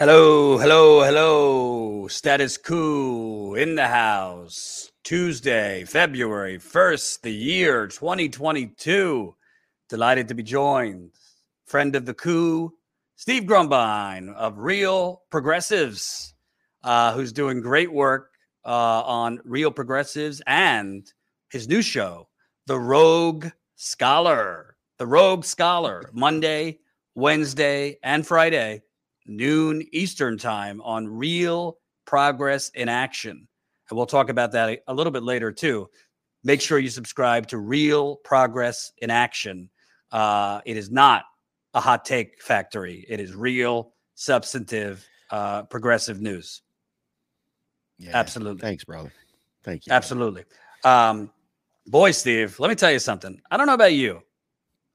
Hello, hello, hello. Status Coup in the house. Tuesday, February 1st, the year 2022. Delighted to be joined. Friend of the coup, Steve Grumbine of Real Progressives, uh, who's doing great work uh, on Real Progressives and his new show, The Rogue Scholar. The Rogue Scholar, Monday, Wednesday, and Friday noon Eastern time on Real Progress in Action. And we'll talk about that a little bit later too. Make sure you subscribe to Real Progress in Action. Uh, it is not a hot take factory, it is real, substantive, uh, progressive news. Yeah, Absolutely. Thanks, brother. Thank you. Absolutely. Um, boy, Steve, let me tell you something. I don't know about you.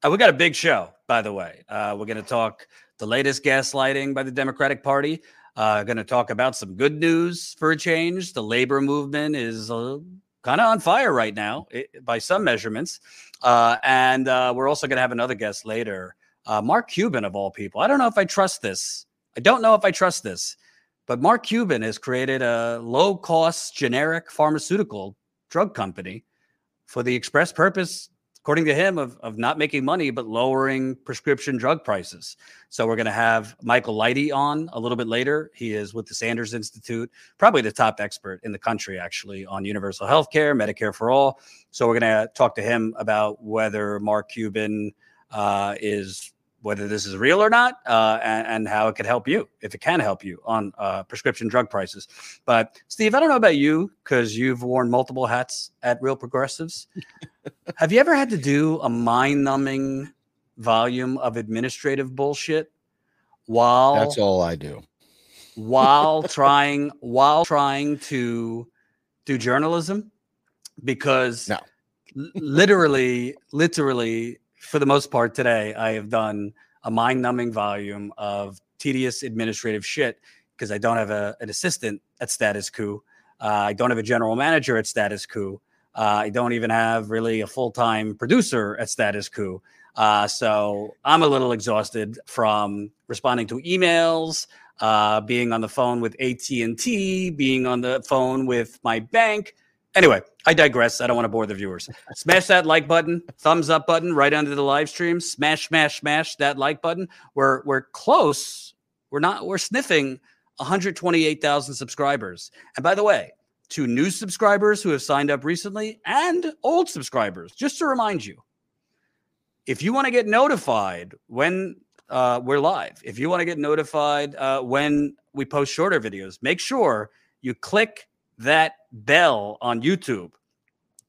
Uh, we got a big show, by the way. Uh, we're going to talk the latest gaslighting by the Democratic Party. Uh, going to talk about some good news for a change. The labor movement is uh, kind of on fire right now it, by some measurements. Uh, and uh, we're also going to have another guest later, uh, Mark Cuban, of all people. I don't know if I trust this. I don't know if I trust this, but Mark Cuban has created a low cost generic pharmaceutical drug company for the express purpose according to him, of, of not making money, but lowering prescription drug prices. So we're going to have Michael Lighty on a little bit later. He is with the Sanders Institute, probably the top expert in the country, actually, on universal health care, Medicare for all. So we're going to talk to him about whether Mark Cuban uh, is whether this is real or not, uh, and, and, how it could help you, if it can help you on uh, prescription drug prices. But Steve, I don't know about you because you've worn multiple hats at Real Progressives. Have you ever had to do a mind-numbing volume of administrative bullshit while That's all I do. While trying while trying to do journalism because no. literally literally for the most part today, I have done a mind numbing volume of tedious administrative shit because I don't have a, an assistant at Status Coup. Uh, I don't have a general manager at Status Coup. Uh, I don't even have really a full time producer at Status Coup. Uh, so I'm a little exhausted from responding to emails, uh, being on the phone with AT and T, being on the phone with my bank, Anyway, I digress. I don't want to bore the viewers. Smash that like button, thumbs up button right under the live stream. Smash, smash, smash that like button. We're we're close. We're not. We're sniffing 128,000 subscribers. And by the way, to new subscribers who have signed up recently and old subscribers, just to remind you, if you want to get notified when uh, we're live, if you want to get notified uh, when we post shorter videos, make sure you click that bell on YouTube.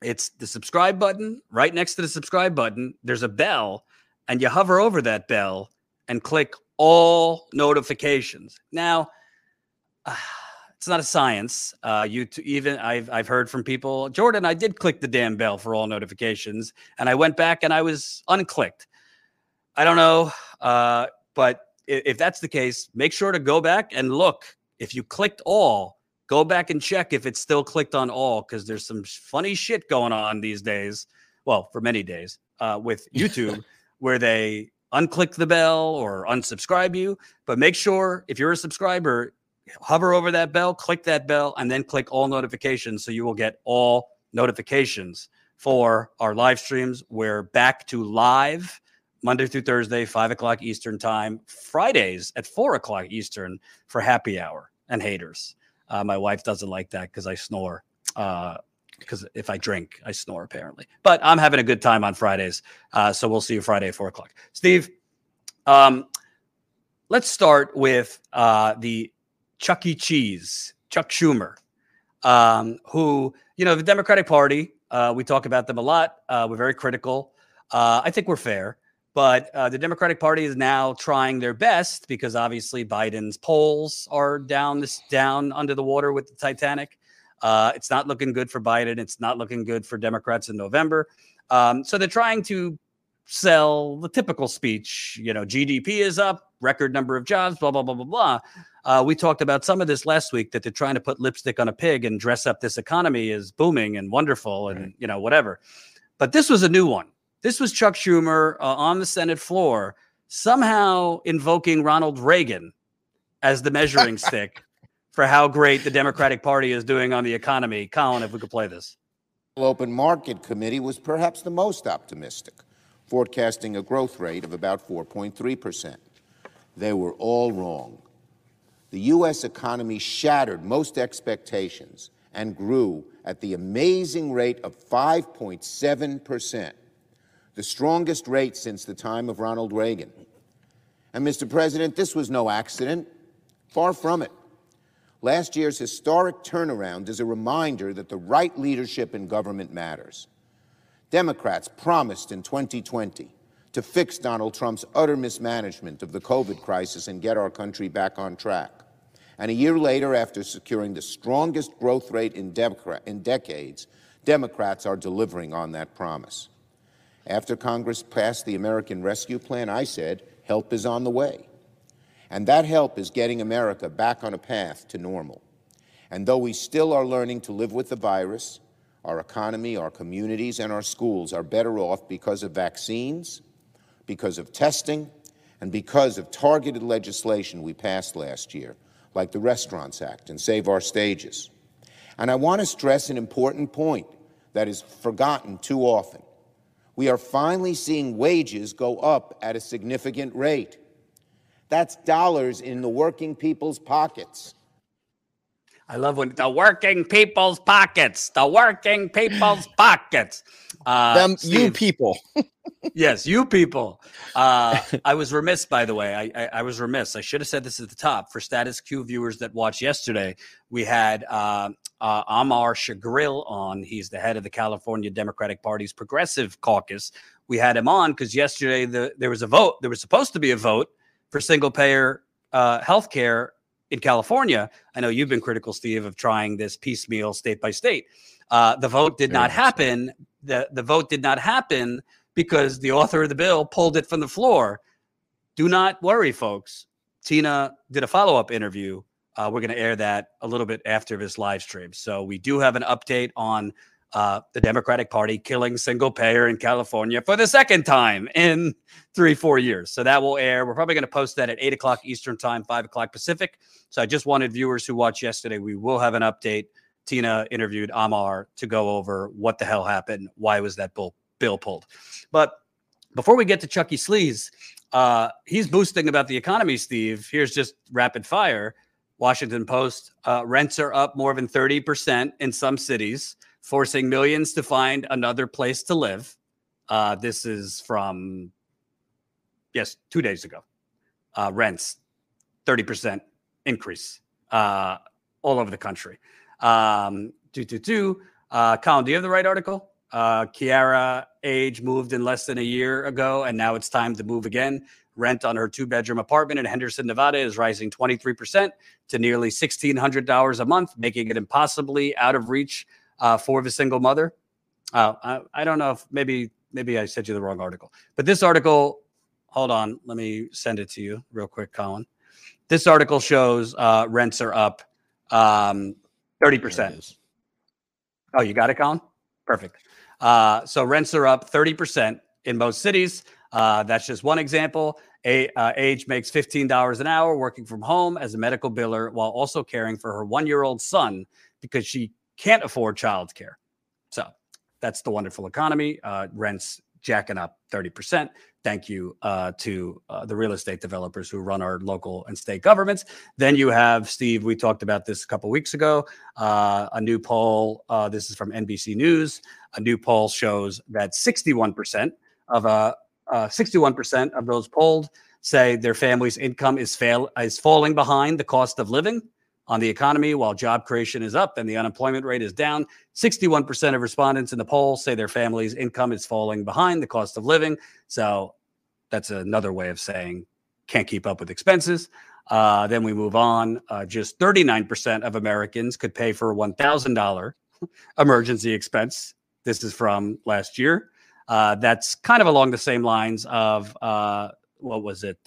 It's the subscribe button right next to the subscribe button. There's a bell, and you hover over that bell and click all notifications. Now, uh, it's not a science. Uh, you t- even I've I've heard from people, Jordan. I did click the damn bell for all notifications, and I went back and I was unclicked. I don't know, uh, but if, if that's the case, make sure to go back and look. If you clicked all, go back and check if it's still clicked on all because there's some funny shit going on these days. Well, for many days uh, with YouTube where they unclick the bell or unsubscribe you. But make sure if you're a subscriber, hover over that bell, click that bell, and then click all notifications so you will get all notifications for our live streams. We're back to live Monday through Thursday, five o'clock Eastern time, Fridays at four o'clock Eastern for happy hour and haters. Uh, my wife doesn't like that because I snore. Because uh, if I drink, I snore apparently. But I'm having a good time on Fridays. Uh, so we'll see you Friday at four o'clock. Steve, um, let's start with uh, the Chuck E. Cheese, Chuck Schumer, um, who, you know, the Democratic Party, uh, we talk about them a lot. Uh, we're very critical. I think we're fair. But uh, the Democratic Party is now trying their best because obviously Biden's polls are down this down under the water with the Titanic. Uh, it's not looking good for Biden. It's not looking good for Democrats in November. Um, so they're trying to sell the typical speech. You know, GDP is up, record number of jobs, blah blah blah blah blah. Uh, we talked about some of this last week that they're trying to put lipstick on a pig and dress up this economy as booming and wonderful and right. you know whatever. But this was a new one. This was Chuck Schumer uh, on the Senate floor, somehow invoking Ronald Reagan as the measuring stick for how great the Democratic Party is doing on the economy. Colin, if we could play this. Open Market Committee was perhaps the most optimistic, forecasting a growth rate of about 4.3%. They were all wrong. The U.S. economy shattered most expectations and grew at the amazing rate of 5.7%, the strongest rate since the time of Ronald Reagan. And, Mr. President, this was no accident. Far from it. Last year's historic turnaround is a reminder that the right leadership in government matters. Democrats promised in 2020 to fix Donald Trump's utter mismanagement of the COVID crisis and get our country back on track. And a year later, after securing the strongest growth rate in, in decades, Democrats are delivering on that promise. After Congress passed the American Rescue Plan, I said, help is on the way. And that help is getting America back on a path to normal. And though we still are learning to live with the virus, our economy, our communities, and our schools are better off because of vaccines, because of testing, and because of targeted legislation we passed last year, like the Restaurants Act and Save Our Stages. And I want to stress an important point that is forgotten too often. We are finally seeing wages go up at a significant rate. That's dollars in the working people's pockets. I love when the working people's pockets, the working people's pockets. Uh, Them, Steve, you people. yes, you people. Uh, I was remiss, by the way. I, I, I, was remiss. I should have said this at the top for Status Coup viewers that watched yesterday. We had uh, uh, Amar Shergill on. He's the head of the California Democratic Party's Progressive Caucus. We had him on because yesterday the, there was a vote. There was supposed to be a vote for single payer uh, health care in California. I know you've been critical, Steve, of trying this piecemeal state by state. Uh, the vote did not happen. The, the vote did not happen because the author of the bill pulled it from the floor. Do not worry, folks. Tina did a follow up interview. Uh, we're going to air that a little bit after this live stream. So we do have an update on uh, the Democratic Party killing single payer in California for the second time in three, four years. So that will air. We're probably going to post that at eight o'clock Eastern time, five o'clock Pacific. So I just wanted viewers who watched yesterday, we will have an update. Tina interviewed Amar to go over what the hell happened. Why was that bill, bill pulled? But before we get to Chucky Sleaze, uh, he's boosting about the economy, Steve. Here's just rapid fire. Washington Post uh, rents are up more than 30% in some cities forcing millions to find another place to live. Uh, this is from, yes, two days ago. Uh, rents, 30% increase uh, all over the country. Um, two, two, two. Colin, do you have the right article? Uh, Kiara age moved in less than a year ago, and now it's time to move again. Rent on her two bedroom apartment in Henderson, Nevada is rising 23% to nearly $1,600 a month, making it impossibly out of reach uh, for the single mother. Uh, I, I don't know if maybe maybe I sent you the wrong article, but this article, hold on, let me send it to you real quick, Colin. This article shows uh, rents are up um, 30%. Oh, you got it, Colin? Perfect. Uh, so rents are up 30% in most cities. Uh, that's just one example. A, uh, Age makes $15 an hour working from home as a medical biller while also caring for her one year old son because she can't afford childcare. So that's the wonderful economy. Uh, rents jacking up 30%. Thank you uh, to uh, the real estate developers who run our local and state governments. Then you have, Steve, we talked about this a couple weeks ago. Uh, a new poll, uh, this is from NBC News. A new poll shows that 61% of uh, 61% of those polled say their family's income is fail is falling behind the cost of living on the economy while job creation is up and the unemployment rate is down. 61% of respondents in the poll say their family's income is falling behind the cost of living. So that's another way of saying can't keep up with expenses. Uh, then we move on. Uh, just 39% of Americans could pay for a $1,000 emergency expense. This is from last year. Uh, that's kind of along the same lines of uh, what was it?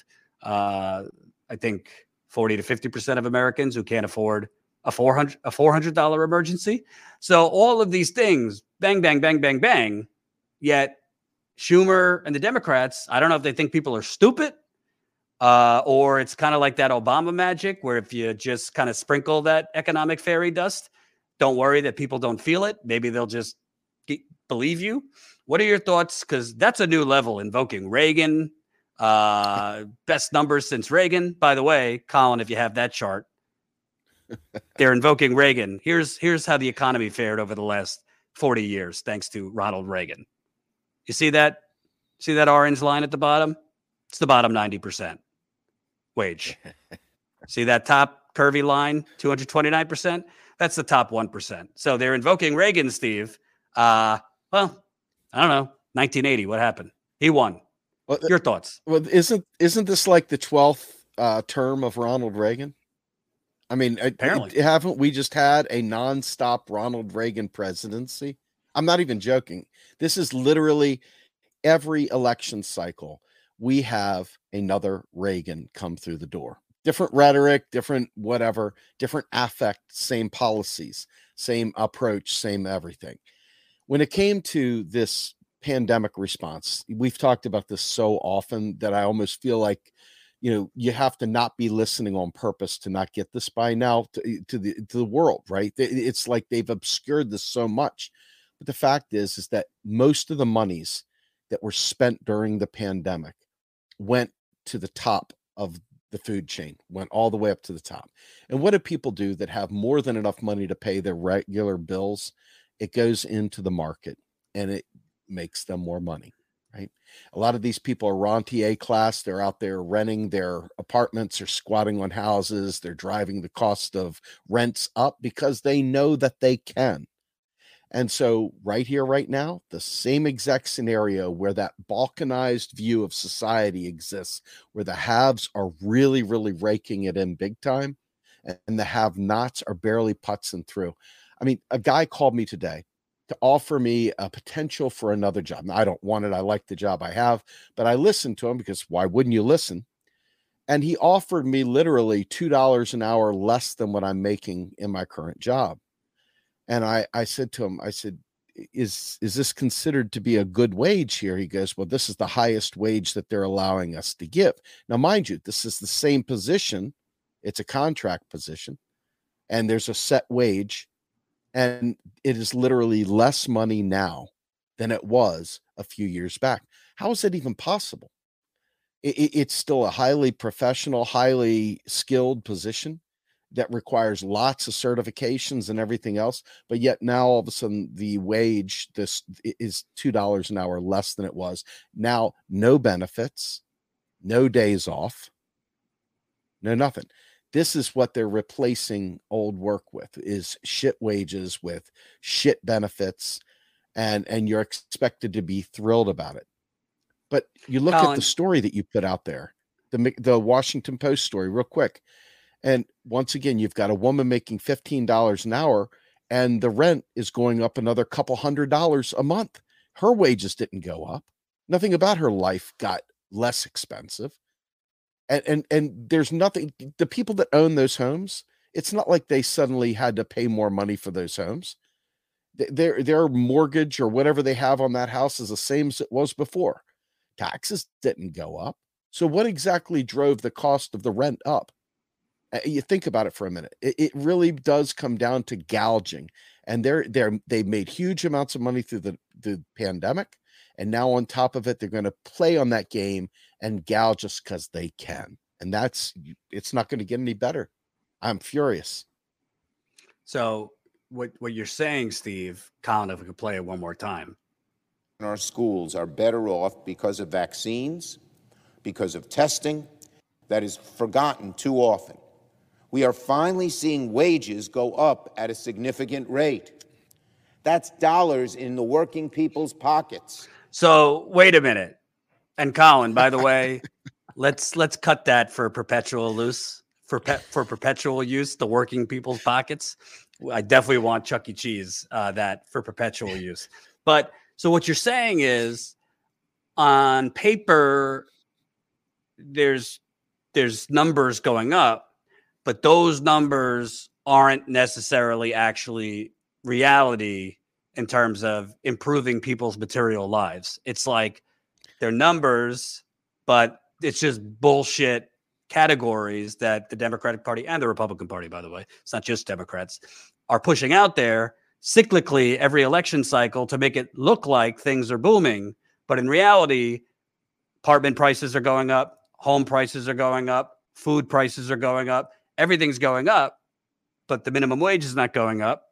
Uh, I think 40 to 50% of Americans who can't afford a 400 a $400 emergency. So all of these things bang bang bang bang bang yet Schumer and the Democrats, I don't know if they think people are stupid Uh, or it's kind of like that Obama magic, where if you just kind of sprinkle that economic fairy dust, don't worry that people don't feel it. Maybe they'll just get, believe you. What are your thoughts? Because that's a new level, invoking Reagan, uh, best numbers since Reagan. By the way, Colin, if you have that chart, they're invoking Reagan. Here's here's how the economy fared over the last 40 years, thanks to Ronald Reagan. You see that? See that orange line at the bottom? It's the bottom 90% wage. see that top curvy line, 229%? That's the top 1%. So they're invoking Reagan, Steve. Uh, well, I don't know. 1980, what happened? He won. Well, Your thoughts? Well, isn't isn't this like the 12th uh, term of Ronald Reagan? I mean, apparently, haven't we just had a nonstop Ronald Reagan presidency? I'm not even joking. This is literally every election cycle. We have another Reagan come through the door. Different rhetoric, different whatever, different affect, same policies, same approach, same everything. When it came to this pandemic response, we've talked about this so often that I almost feel like you know you have to not be listening on purpose to not get this by now to, eh, to the to the world right? It's like they've obscured this so much. But the fact is is that most of the monies that were spent during the pandemic went to the top of the food chain went all the way up to the top. And what do people do that have more than enough money to pay their regular bills it goes into the market and it makes them more money right? A lot of these people are rentier class. They're out there renting their apartments or squatting on houses. They're driving the cost of rents up because they know that they can. And so, right here, right now, the same exact scenario where that balkanized view of society exists, where the haves are really, really raking it in big time, and the have nots are barely putzing through. I mean, a guy called me today to offer me a potential for another job. Now, I don't want it. I like the job I have, but I listened to him because why wouldn't you listen? And he offered me literally $2 an hour less than what I'm making in my current job. And I, I said to him, I said, is is this considered to be a good wage here he goes well this is the highest wage that they're allowing us to give now mind you this is the same position it's a contract position and there's a set wage and it is literally less money now than it was a few years back. How is that even possible? It, it's still a highly professional, highly skilled position that requires lots of certifications and everything else but yet now all of a sudden the wage this is two dollars an hour less than it was now no benefits no days off no nothing this is what they're replacing old work with is shit wages with shit benefits and and you're expected to be thrilled about it. But you look Colin. at oh, the story that you put out there the the washington post story real quick and once again you've got a woman making $15 an hour and the rent is going up another couple hundred dollars a month. Her wages didn't go up. Nothing about her life got less expensive and and and there's nothing the people that own those homes it's not like they suddenly had to pay more money for those homes. Their their mortgage or whatever they have on that house is the same as it was before. Taxes didn't go up. So what exactly drove the cost of the rent up? Eh, you think about it for a minute. It, it really does come down to gouging and they're they're they made huge amounts of money through the the pandemic and now on top of it they're going to play on that game and gal just because they can. And that's it's not going to get any better. I'm furious. So what what you're saying, Steve, Colin, if we could play it one more time. Our schools are better off because of vaccines, because of testing that is forgotten too often. We are finally seeing wages go up at a significant rate. That's dollars in the working people's pockets. So wait a minute. And Colin, by the way, let's let's cut that for perpetual loose for pe- for perpetual use. The working people's pockets. I definitely want Chuck E. Cheese uh, that for perpetual use. But so what you're saying is, on paper, there's there's numbers going up, but those numbers aren't necessarily actually reality in terms of improving people's material lives. It's like their numbers, but it's just bullshit categories that the Democratic Party and the Republican Party, by the way, it's not just Democrats, are pushing out there cyclically every election cycle to make it look like things are booming. But in reality, apartment prices are going up, home prices are going up, food prices are going up, everything's going up, but the minimum wage is not going up.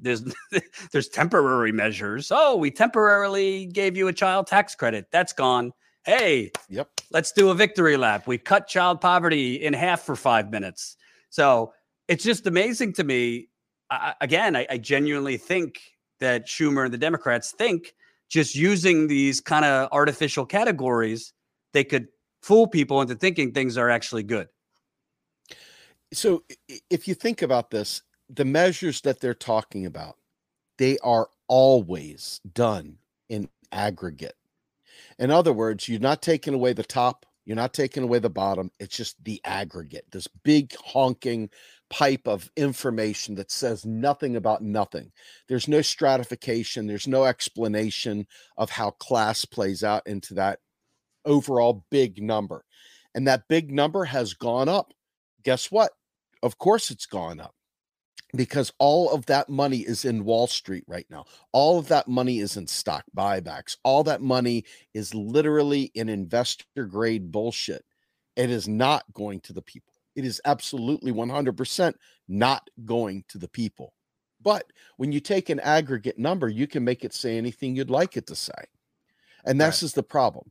There's there's temporary measures. Oh, we temporarily gave you a child tax credit. That's gone. Hey, yep. Let's do a victory lap. We cut child poverty in half for five minutes. So it's just amazing to me. I, again, I, I genuinely think that Schumer and the Democrats think just using these kind of artificial categories, they could fool people into thinking things are actually good. So if you think about this, the measures that they're talking about, they are always done in aggregate. In other words, you're not taking away the top, you're not taking away the bottom. It's just the aggregate, this big honking pipe of information that says nothing about nothing. There's no stratification, there's no explanation of how class plays out into that overall big number. And that big number has gone up. Guess what? Of course, it's gone up because all of that money is in Wall Street right now. All of that money is in stock buybacks. All that money is literally in investor grade bullshit. It is not going to the people. It is absolutely 100% not going to the people. But when you take an aggregate number, you can make it say anything you'd like it to say. And this right. is the problem.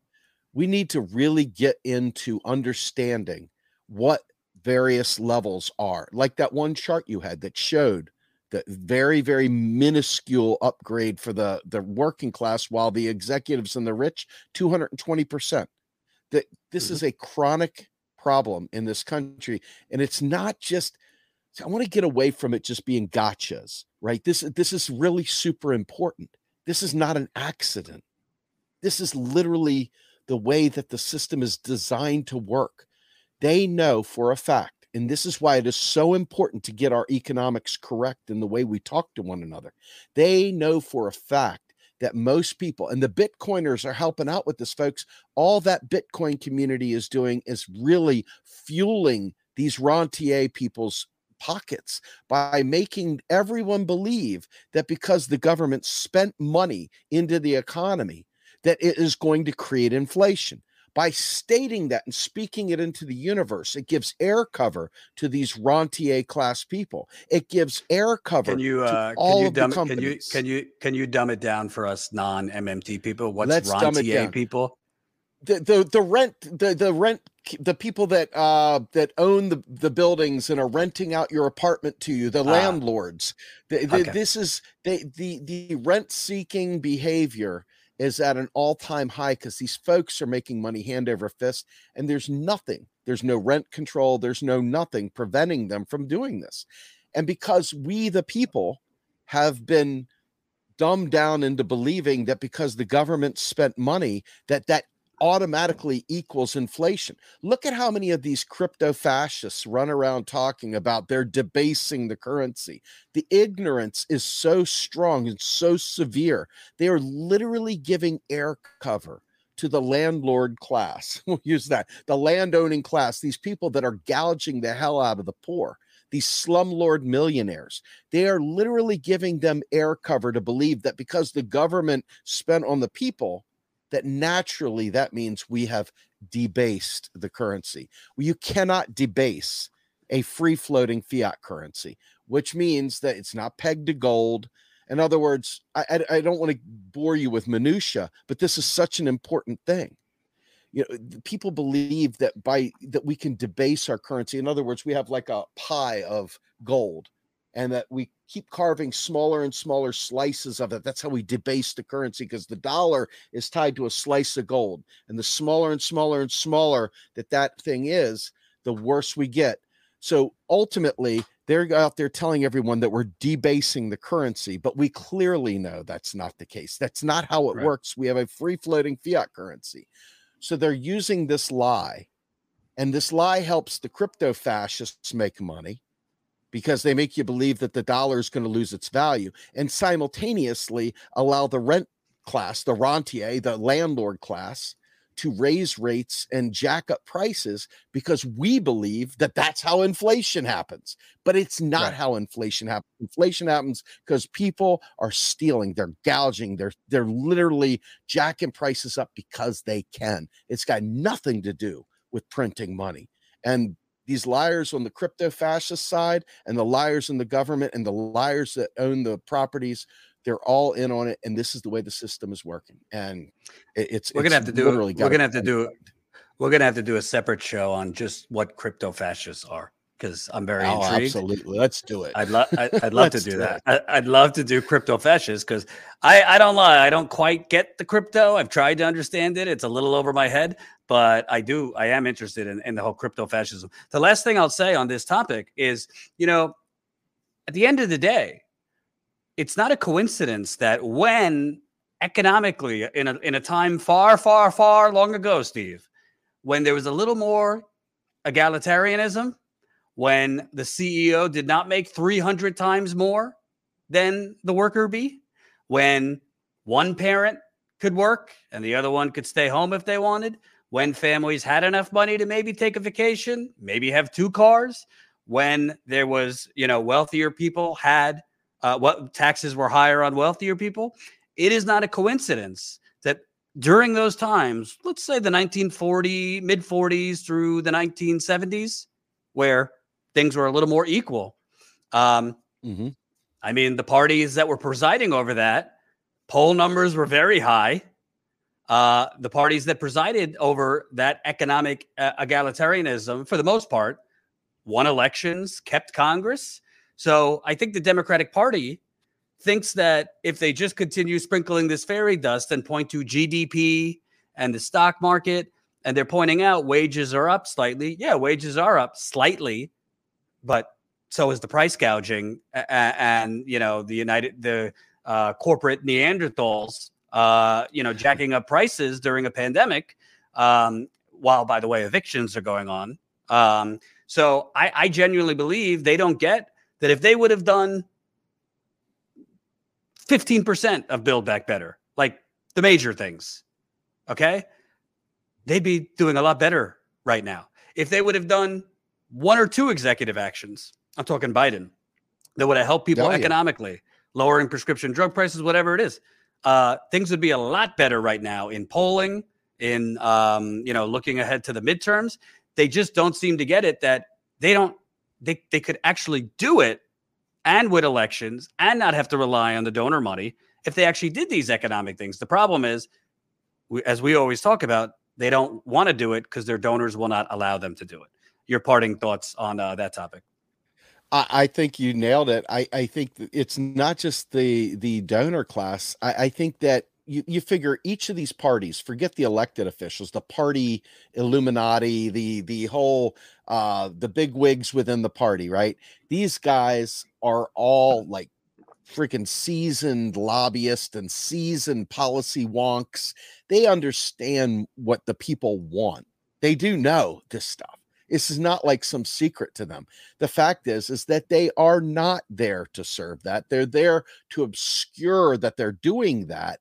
We need to really get into understanding what various levels are. Like that one chart you had that showed the very very minuscule upgrade for the the working class while the executives and the rich 220%. That this mm-hmm. is a chronic problem in this country and it's not just I want to get away from it just being gotchas, right? This this is really super important. This is not an accident. This is literally the way that the system is designed to work. They know for a fact, and this is why it is so important to get our economics correct in the way we talk to one another. They know for a fact that most people and the Bitcoiners are helping out with this, folks. All that Bitcoin community is doing is really fueling these rentier people's pockets by making everyone believe that because the government spent money into the economy that it is going to create inflation by stating that and speaking it into the universe, it gives air cover to these rentier class people. It gives air cover can you, uh, to all can you of dumb, the companies. Can you can you can you dumb it down for us non MMT people? What's Let's rentier people? The, the the rent the the rent the people that uh that own the the buildings and are renting out your apartment to you the ah. landlords the, the, okay. this is they, the the rent seeking behavior is at an all-time high because these folks are making money hand over fist and there's nothing there's no rent control there's no nothing preventing them from doing this. And because we the people have been dumbed down into believing that because the government spent money that that automatically equals inflation. Look at how many of these crypto fascists run around talking about they're debasing the currency. The ignorance is so strong and so severe. They are literally giving air cover to the landlord class. We'll use that. The landowning class, these people that are gouging the hell out of the poor these slumlord millionaires. They are literally giving them air cover to believe that because the government spent on the people, that naturally that means we have debased the currency. Well, you cannot debase a free floating fiat currency, which means that it's not pegged to gold. In other words, I, I, I don't want to bore you with minutia, but this is such an important thing. You know, people believe that by that we can debase our currency. In other words, we have like a pie of gold, and that we keep carving smaller and smaller slices of it. That's how we debase the currency because the dollar is tied to a slice of gold. And the smaller and smaller and smaller that that thing is, the worse we get. So ultimately, they're out there telling everyone that we're debasing the currency, but we clearly know that's not the case. That's not how it right. works. We have a free floating fiat currency. So they're using this lie, and this lie helps the crypto fascists make money because they make you believe that the dollar is going to lose its value and simultaneously allow the rent class, the rentier, the landlord class, to raise rates and jack up prices because we believe that that's how inflation happens. But it's not right. how inflation happens. Inflation happens because people are stealing, they're gouging, they're they're literally jacking prices up because they can. It's got nothing to do with printing money. And these liars on the crypto fascist side and the liars in the government and the liars that own the properties they're all in on it and this is the way the system is working and it, it's we're gonna have to do we're gonna have to do we're gonna have to do a separate show on just what crypto fascists are because I'm very intrigued. oh, intrigued. Absolutely, let's do it. I'd love, I'd, love to do, do that. I, would love to do crypto fascists because I, I don't lie, I don't quite get the crypto. I've tried to understand it; it's a little over my head, but I do, I am interested in, in the whole crypto fascism. The last thing I'll say on this topic is, you know, at the end of the day, it's not a coincidence that when economically uh, in a in a time far, far, far long ago, Steve, when there was a little more egalitarianism when the CEO did not make 300 times more than the worker bee, when one parent could work and the other one could stay home if they wanted, when families had enough money to maybe take a vacation, maybe have two cars, when there was, you know, wealthier people had uh, what taxes were higher on wealthier people. It is not a coincidence that during those times, let's say the 1940 mid 40s through the 1970s, where things were a little more equal. Um, mm-hmm. I mean, the parties that were presiding over that poll numbers were very high. Uh, the parties that presided over that economic uh, egalitarianism, for the most part, won elections, kept Congress. So I think the Democratic Party thinks that if they just continue sprinkling this fairy dust and point to GDP and the stock market, and they're pointing out wages are up slightly. Yeah, wages are up slightly but so is the price gouging and, and you know the United the uh, corporate Neanderthals uh, you know jacking up prices during a pandemic. Um, while by the way evictions are going on. Um, so I, I genuinely believe they don't get that if they would have done 15% of Build Back Better, like the major things, okay, they'd be doing a lot better right now. If they would have done one or two executive actions, I'm talking Biden, that would have helped people oh, economically, lowering prescription drug prices, whatever it is. Uh, things would be a lot better right now in polling, in um, you know, looking ahead to the midterms. They just don't seem to get it that they don't they they could actually do it and win elections and not have to rely on the donor money if they actually did these economic things. The problem is, as we always talk about, they don't want to do it because their donors will not allow them to do it your parting thoughts on uh, that topic. I, I, think you nailed it. I, I think it's not just the the donor class. I, I think that you, you figure each of these parties, forget the elected officials, the party Illuminati, the the whole uh the big wigs within the party, right? These guys are all like freaking seasoned lobbyists and seasoned policy wonks. They understand what the people want. They do know this stuff. This is not like some secret to them. The fact is, is that they are not there to serve that. They're there to obscure that they're doing that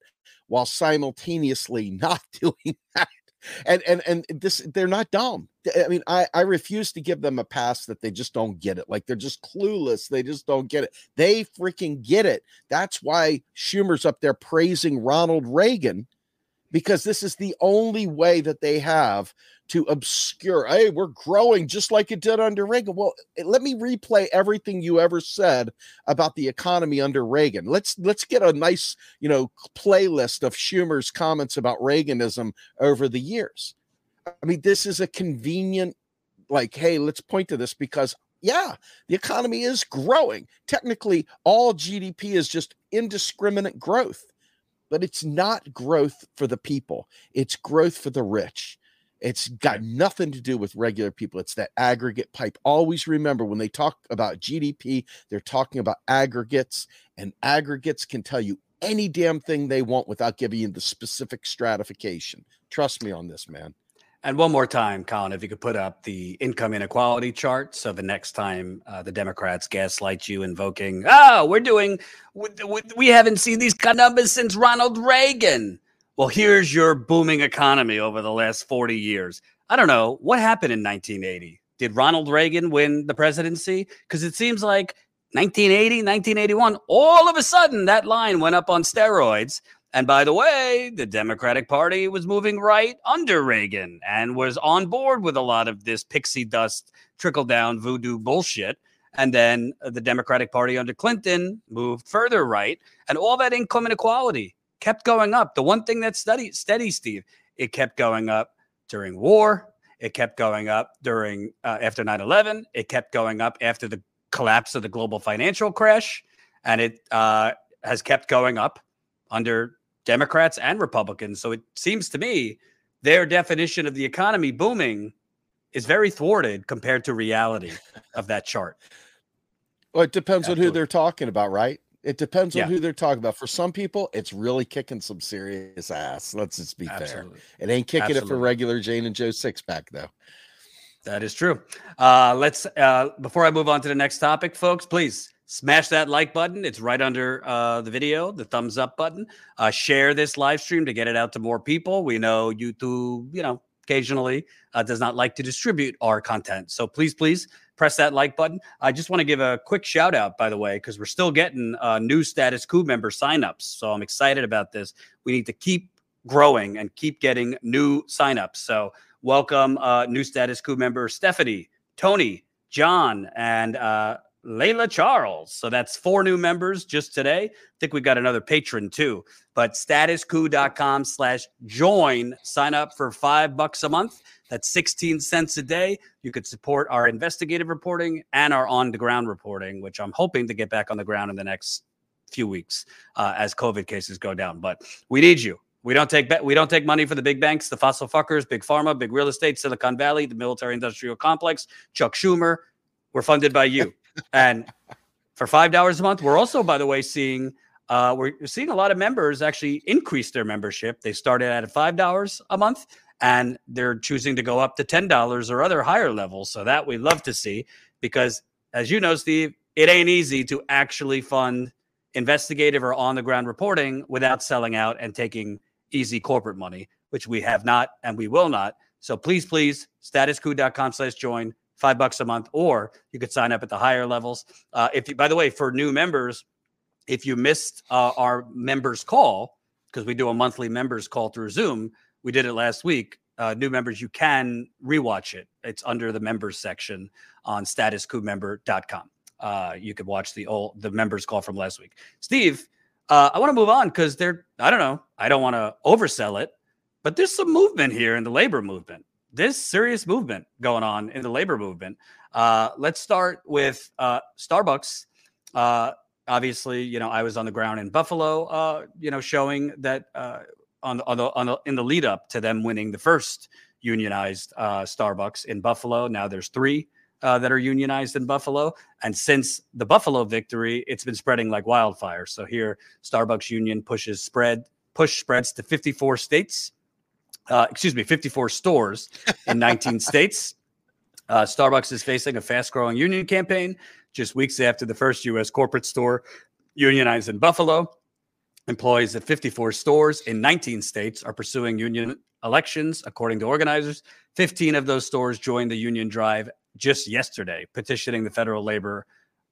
while simultaneously not doing that. And and and this they're not dumb. I mean, I I refuse to give them a pass that they just don't get it. Like they're just clueless. They just don't get it. They freaking get it. That's why Schumer's up there praising Ronald Reagan because this is the only way that they have to obscure. Hey, we're growing just like it did under Reagan. Well, eh, let me replay everything you ever said about the economy under Reagan. Let's let's get a nice, you know, playlist of Schumer's comments about Reaganism over the years. I mean, this is a convenient like, hey, let's point to this because yeah, the economy is growing. Technically, all GDP is just indiscriminate growth but it's not growth for the people. It's growth for the rich. It's got nothing to do with regular people. It's that aggregate pipe. Always remember when they talk about GDP, they're talking about aggregates, and aggregates can tell you any damn thing they want without giving you the specific stratification. Trust me on this, man. And one more time, Colin, if you could put up the income inequality chart. So the next time uh, the Democrats gaslight you, invoking, oh, we're doing, we, we haven't seen these kind of numbers since Ronald Reagan. well, here's your booming economy over the last 40 years. I don't know. What happened in 1980? Did Ronald Reagan win the presidency? Because it seems like 1980, 1981, all of a sudden that line went up on steroids. And by the way, the Democratic Party was moving right under Reagan and was on board with a lot of this pixie dust, trickle down voodoo bullshit. And then the Democratic Party under Clinton moved further right. And all that income inequality kept going up. The one thing that's steady, steady, Steve, it kept going up during war. It kept going up during uh, after 9 11. It kept going up after the collapse of the global financial crash. And it uh, has kept going up under Democrats and Republicans. So it seems to me their definition of the economy booming is very thwarted compared to reality of that chart. Well, it depends Absolutely. on who they're talking about, right? It depends yeah. on who they're talking about. For some people, it's really kicking some serious ass. Let's just be Absolutely. fair. It ain't kicking Absolutely. it for regular Jane and Joe six pack, though. That is true. Uh, let's uh, before I move on to the next topic, folks, please smash that like button. It's right under uh, the video, the thumbs up button. Uh, share this live stream to get it out to more people. We know YouTube, you know, occasionally uh, does not like to distribute our content. So please, please press that like button. I just want to give a quick shout out, by the way, because we're still getting uh, new Status Coup member signups. So I'm excited about this. We need to keep growing and keep getting new signups. So welcome uh, new Status Coup member Stephanie, Tony, John, and uh, Layla Charles. So that's four new members just today. I think we got another patron too. But statuscoup.com slash join. Sign up for five bucks a month. That's 16 cents a day. You could support our investigative reporting and our on the ground reporting, which I'm hoping to get back on the ground in the next few weeks uh, as COVID cases go down. But we need you. We don't take we don't take money for the big banks, the fossil fuckers, big pharma, big real estate, Silicon Valley, the military industrial complex, Chuck Schumer. We're funded by you and for five dollars a month, we're also, by the way, seeing uh, we're seeing a lot of members actually increase their membership. They started at five dollars a month, and they're choosing to go up to ten dollars or other higher levels. So that we love to see because, as you know, Steve, it ain't easy to actually fund investigative or on the ground reporting without selling out and taking easy corporate money, which we have not and we will not. So please, please, statuscoup.com slash join five bucks a month, or you could sign up at the higher levels. Uh, if you, by the way, for new members, if you missed uh, our members call, because we do a monthly members call through Zoom, we did it last week. Uh, new members, you can rewatch it. It's under the members section on statuscoupmember.com. Uh, you could watch the old the members call from last week. Steve, uh, I want to move on because they're I don't know. I don't want to oversell it, but there's some movement here in the labor movement this serious movement going on in the labor movement. Uh, let's start with uh, Starbucks. Uh, obviously, you know, I was on the ground in Buffalo, uh, you know, showing that uh, on, on, the, on the, in the lead up to them winning the first unionized uh, Starbucks in Buffalo. Now there's three that are unionized in Buffalo. And since the Buffalo victory, it's been spreading like wildfire. So here, Starbucks union pushes spread, push spreads to 54 states uh, excuse me, 54 stores in 19 states. Uh, Starbucks is facing a fast growing union campaign just weeks after the first U.S. corporate store unionized in Buffalo. Employees at 54 stores in 19 states are pursuing union elections, according to organizers. 15 of those stores joined the union drive just yesterday, petitioning the federal labor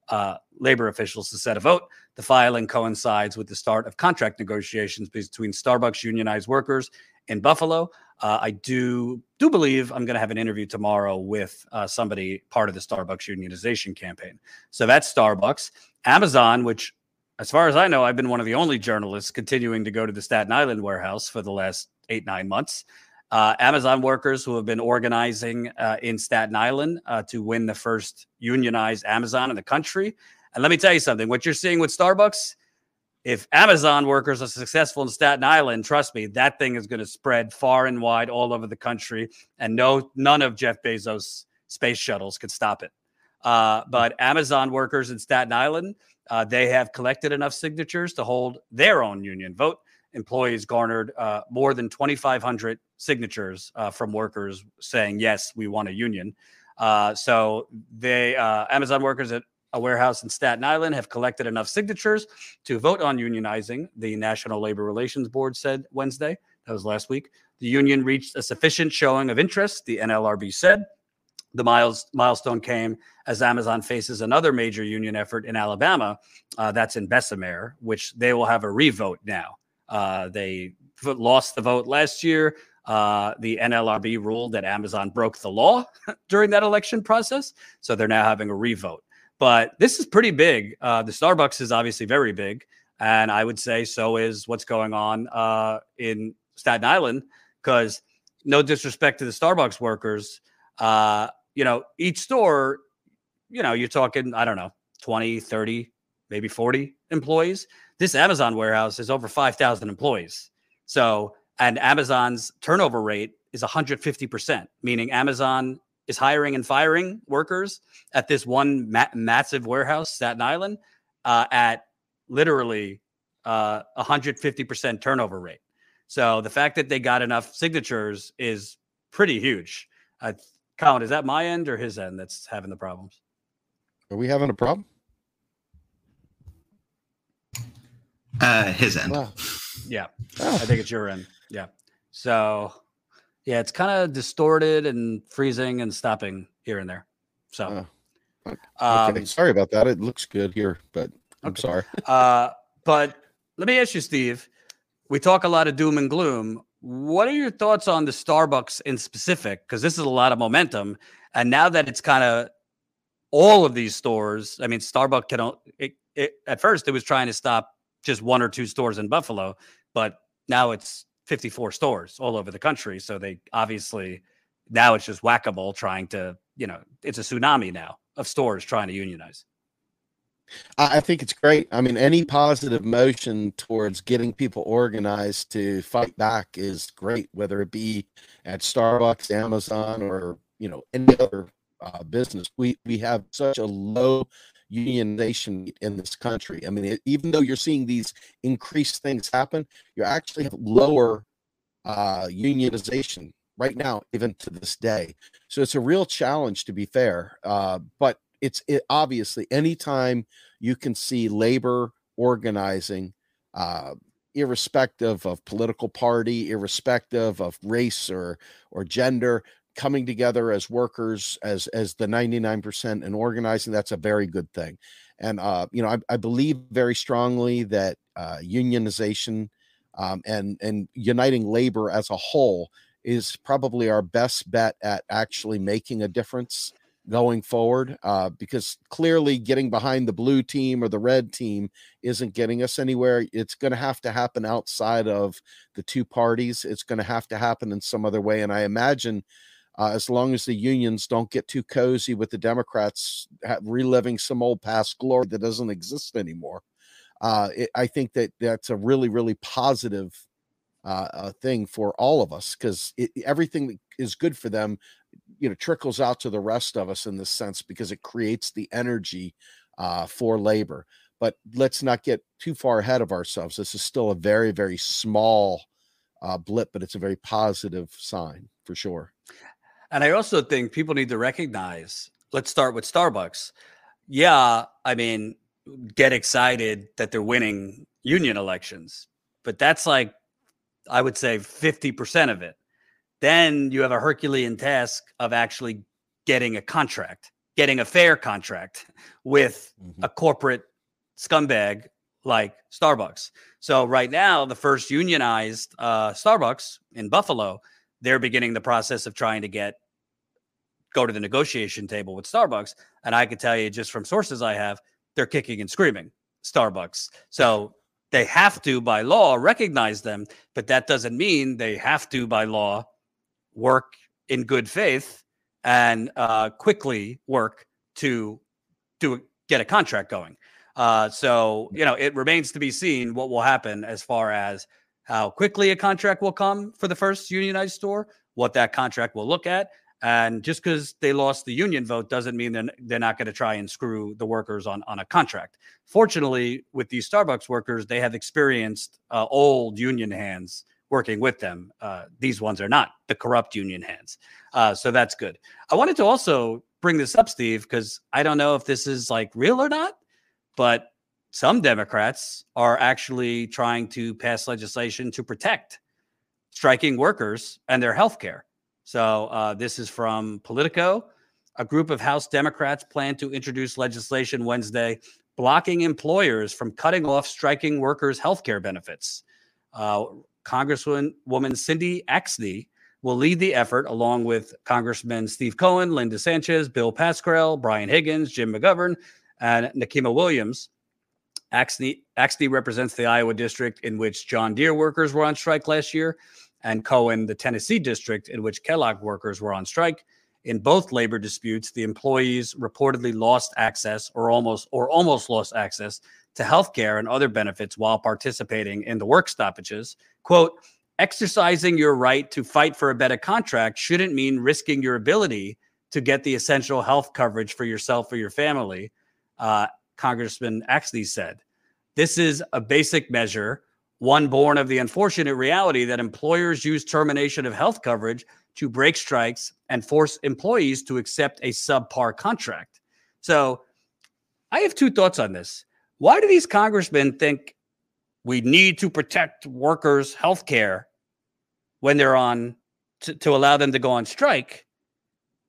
uh, labor officials to set a vote. The filing coincides with the start of contract negotiations between Starbucks unionized workers in Buffalo. Uh, I do do believe I'm going to have an interview tomorrow with uh, somebody part of the Starbucks unionization campaign. So that's Starbucks. Amazon, which, as far as I know, I've been one of the only journalists continuing to go to the Staten Island warehouse for the last eight nine months. Uh, Amazon workers who have been organizing uh, in Staten Island uh, to win the first unionized Amazon in the country. And let me tell you something: what you're seeing with Starbucks if Amazon workers are successful in Staten Island, trust me, that thing is going to spread far and wide all over the country, and no, none of Jeff Bezos' space shuttles could stop it. Uh, but Amazon workers in Staten Island, uh, they have collected enough signatures to hold their own union vote. Employees garnered uh, more than 2,500 signatures uh, from workers saying yes, we want a union. Uh, so they uh, Amazon workers at a warehouse in Staten Island have collected enough signatures to vote on unionizing, the National Labor Relations Board said Wednesday. That was last week. The union reached a sufficient showing of interest, the NLRB said. The miles, milestone came as Amazon faces another major union effort in Alabama. Uh, that's in Bessemer, which they will have a revote now. Uh, they lost the vote last year. Uh, the NLRB ruled that Amazon broke the law during that election process. So they're now having a revote. But this is pretty big. Uh, the Starbucks is obviously very big. And I would say so is what's going on uh, in Staten Island, because no disrespect to the Starbucks workers, uh, you know, each store, you know, you're talking, I don't know, 20, 30, maybe 40 employees. This Amazon warehouse is over 5,000 employees. So, and Amazon's turnover rate is 150%, meaning Amazon is hiring and firing workers at this one ma- massive warehouse, Staten Island, uh, at literally uh, 150% turnover rate. So the fact that they got enough signatures is pretty huge. Uh, Colin, is that my end or his end that's having the problems? Are we having a problem? Uh, his end. Wow. Yeah, oh. I think it's your end. Yeah. So, yeah, it's kind of distorted and freezing and stopping here and there. So, oh. okay. um, sorry about that. It looks good here, but I'm okay. sorry. uh, but let me ask you, Steve. We talk a lot of doom and gloom. What are your thoughts on the Starbucks in specific? Because this is a lot of momentum, and now that it's kind of all of these stores. I mean, Starbucks can. It, it, at first, it was trying to stop just one or two stores in Buffalo, but now it's 54 stores all over the country. So they obviously now it's just whack a mole trying to, you know, it's a tsunami now of stores trying to unionize. I think it's great. I mean, any positive motion towards getting people organized to fight back is great, whether it be at Starbucks, Amazon, or you know any other uh, business. We we have such a low unionization in this country. I mean, it, even though you're seeing these increased things happen, you actually have lower uh, unionization right now, even to this day. So it's a real challenge, to be fair. Uh, but it's it, obviously anytime you can see labor organizing, uh, irrespective of political party, irrespective of race or or gender, coming together as workers as as the 99% and organizing that's a very good thing. And uh, you know I, I, believe very strongly that uh, unionization um, and and uniting labor as a whole is probably our best bet at actually making a difference going forward uh, because clearly getting behind the blue team or the red team isn't getting us anywhere. It's going to have to happen outside of the two parties. It's going to have to happen in some other way. And i imagine uh, as long as the unions don't get too cozy with the Democrats reliving some old past glory that doesn't exist anymore. Uh, it, I think that that's a really, really positive uh, uh thing for all of us because everything that is good for them, you know, trickles out to the rest of us in this sense because it creates the energy uh, for labor. But let's not get too far ahead of ourselves. This is still a very, very small uh, blip, but it's a very positive sign for sure. And I also think people need to recognize let's start with Starbucks. Yeah, I mean, get excited that they're winning union elections, but that's like, I would say 50% of it. Then you have a Herculean task of actually getting a contract, getting a fair contract with mm-hmm. a corporate scumbag like Starbucks. So right now, the first unionized uh, Starbucks in Buffalo, they're beginning the process of trying to get go to the negotiation table with Starbucks. And I can tell you just from sources I have, they're kicking and screaming Starbucks. So they have to, by law, recognize them, but that doesn't mean they have to, by law, work in good faith and uh, quickly work to do get a contract going. Uh, so you know, it remains to be seen what will happen as far as how quickly a contract will come for the first unionized store, what that contract will look at, and just because they lost the union vote doesn't mean they're, they're not going to try and screw the workers on, on a contract. Fortunately, with these Starbucks workers, they have experienced uh, old union hands working with them. Uh, these ones are not the corrupt union hands. Uh, so that's good. I wanted to also bring this up, Steve, because I don't know if this is like real or not, but some Democrats are actually trying to pass legislation to protect striking workers and their health care. So uh, this is from Politico. A group of House Democrats plan to introduce legislation Wednesday blocking employers from cutting off striking workers' health care benefits. Uh, Congresswoman Cindy Axne will lead the effort along with Congressmen Steve Cohen, Linda Sanchez, Bill Pascrell, Brian Higgins, Jim McGovern, and Nikema Williams. Axne, represents the Iowa district in which John Deere workers were on strike last year, and Cohen, the Tennessee district in which Kellogg workers were on strike. In both labor disputes, the employees reportedly lost access or almost or almost lost access to health care and other benefits while participating in the work stoppages. Quote, exercising your right to fight for a better contract shouldn't mean risking your ability to get the essential health coverage for yourself or your family, uh, Congressman Axne said. This is a basic measure, one born of the unfortunate reality that employers use termination of health coverage to break strikes and force employees to accept a subpar contract. So I have two thoughts on this. Why do these congressmen think we need to protect workers' health care when they're on to, to, allow them to go on strike,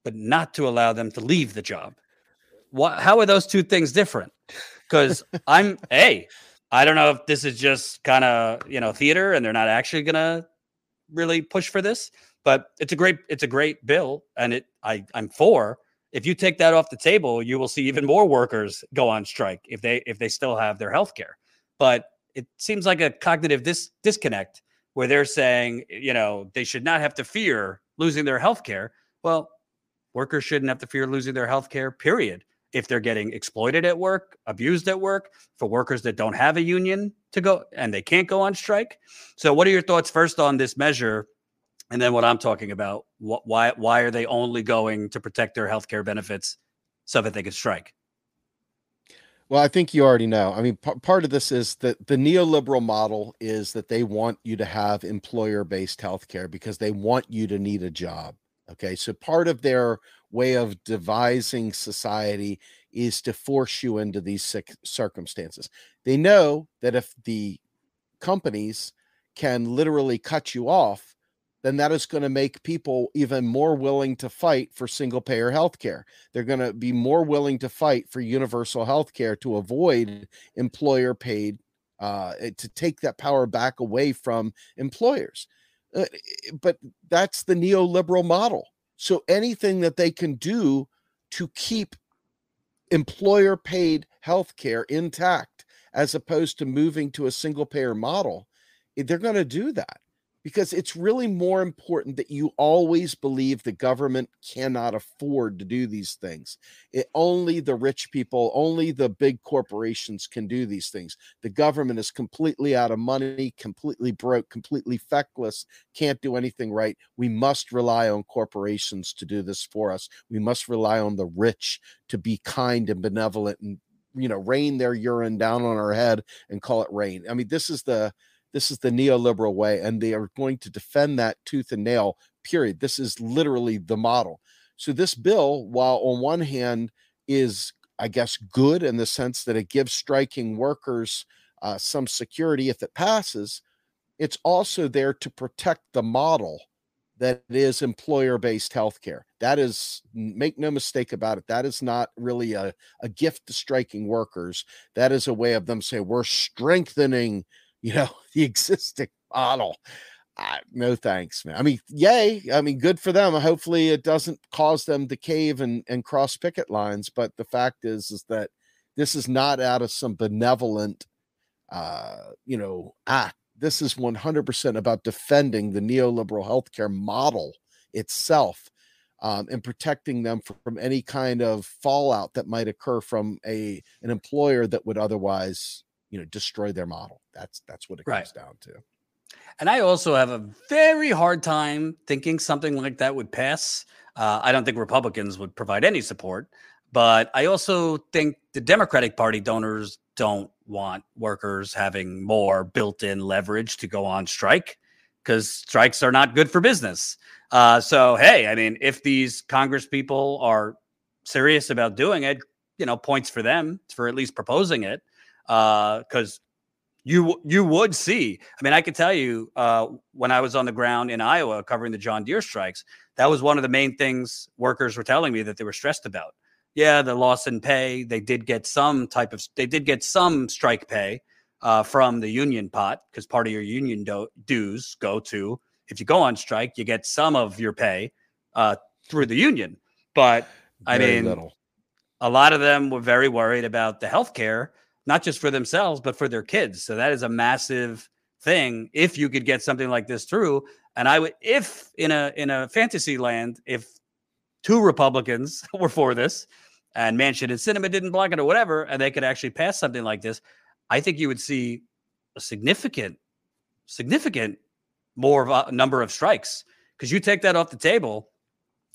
but not to allow them to leave the job? What, how are those two things different? Because I'm, hey, I don't know if this is just kind of, you know, theater and they're not actually to really push for this, but it's a great, it's a great bill. And it, I, I'm for, if you take that off the table, you will see even more workers go on strike if they if they still have their health care. But it seems like a cognitive dis- disconnect where they're saying, you know, they should not have to fear losing their health care. Well, workers shouldn't have to fear losing their health care, period. If they're getting exploited at work, abused at work, for workers that don't have a union to go and they can't go on strike. So, what are your thoughts first on this measure and then what I'm talking about, wh- why why are they only going to protect their health care benefits so that they can strike? Well, I think you already know. I mean, p- part of this is that the neoliberal model is that they want you to have employer based health care because they want you to need a job. Okay. So part of their way of devising society is to force you into these circumstances. They know that if the companies can literally cut you off, then that is going to make people even more willing to fight for single payer health care. They're going to be more willing to fight for universal health care to avoid employer paid, uh, eh, to take that power back away from employers. Uh, eh, but that's the neoliberal model. So anything that they can do to keep employer paid health care intact, as opposed to moving to a single payer model, eh, they're going to do that because it's really more important that you always believe the government cannot afford to do these things. It, only the rich people, only the big corporations can do these things. The government is completely out of money, completely broke, completely feckless, can't do anything right. We must rely on corporations to do this for us. We must rely on the rich to be kind and benevolent and you know rain their urine down on our head and call it rain. I mean, this is the this is the neoliberal way, and they are going to defend that tooth and nail, period. This is literally the model. So, this bill, while on one hand is, I guess, good in the sense that it gives striking workers uh, some security if it passes, it's also there to protect the model that is employer based healthcare. That is, make no mistake about it, that is not really a, a gift to striking workers. That is a way of them saying, we're strengthening you know, the existing model. Uh, no thanks, man. I mean, yay. I mean, good for them. Hopefully it doesn't cause them to cave and, and cross picket lines. But the fact is, is that this is not out of some benevolent, uh, you know, act. This is 100% about defending the neoliberal healthcare model itself um, and protecting them from any kind of fallout that might occur from a an employer that would otherwise you know destroy their model. That's that's what it comes right. down to. And i also have a very hard time thinking something like that would pass. Uh, i don't think republicans would provide any support but i also think the democratic party donors don't want workers having more built-in leverage to go on strike because strikes are not good for business. Uh, so hey i mean if these congress people are serious about doing it you know points for them for at least proposing it because uh, you you would see. I mean, I could tell you uh, when I was on the ground in Iowa covering the John Deere strikes, that was one of the main things workers were telling me that they were stressed about. Yeah, the loss in pay. They did get some type of. They did get some strike pay uh, from the union pot because part of your union do- dues go to if you go on strike, you get some of your pay uh, through the union. But I mean, little. a lot of them were very worried about the health care not just for themselves, but for their kids. So that is a massive thing if you could get something like this through. And I would, if in a in a fantasy land, if two Republicans were for this and Manchin and Sinema didn't block it or whatever, and they could actually pass something like this, I think you would see a significant, significant more of a number of strikes because you take that off the table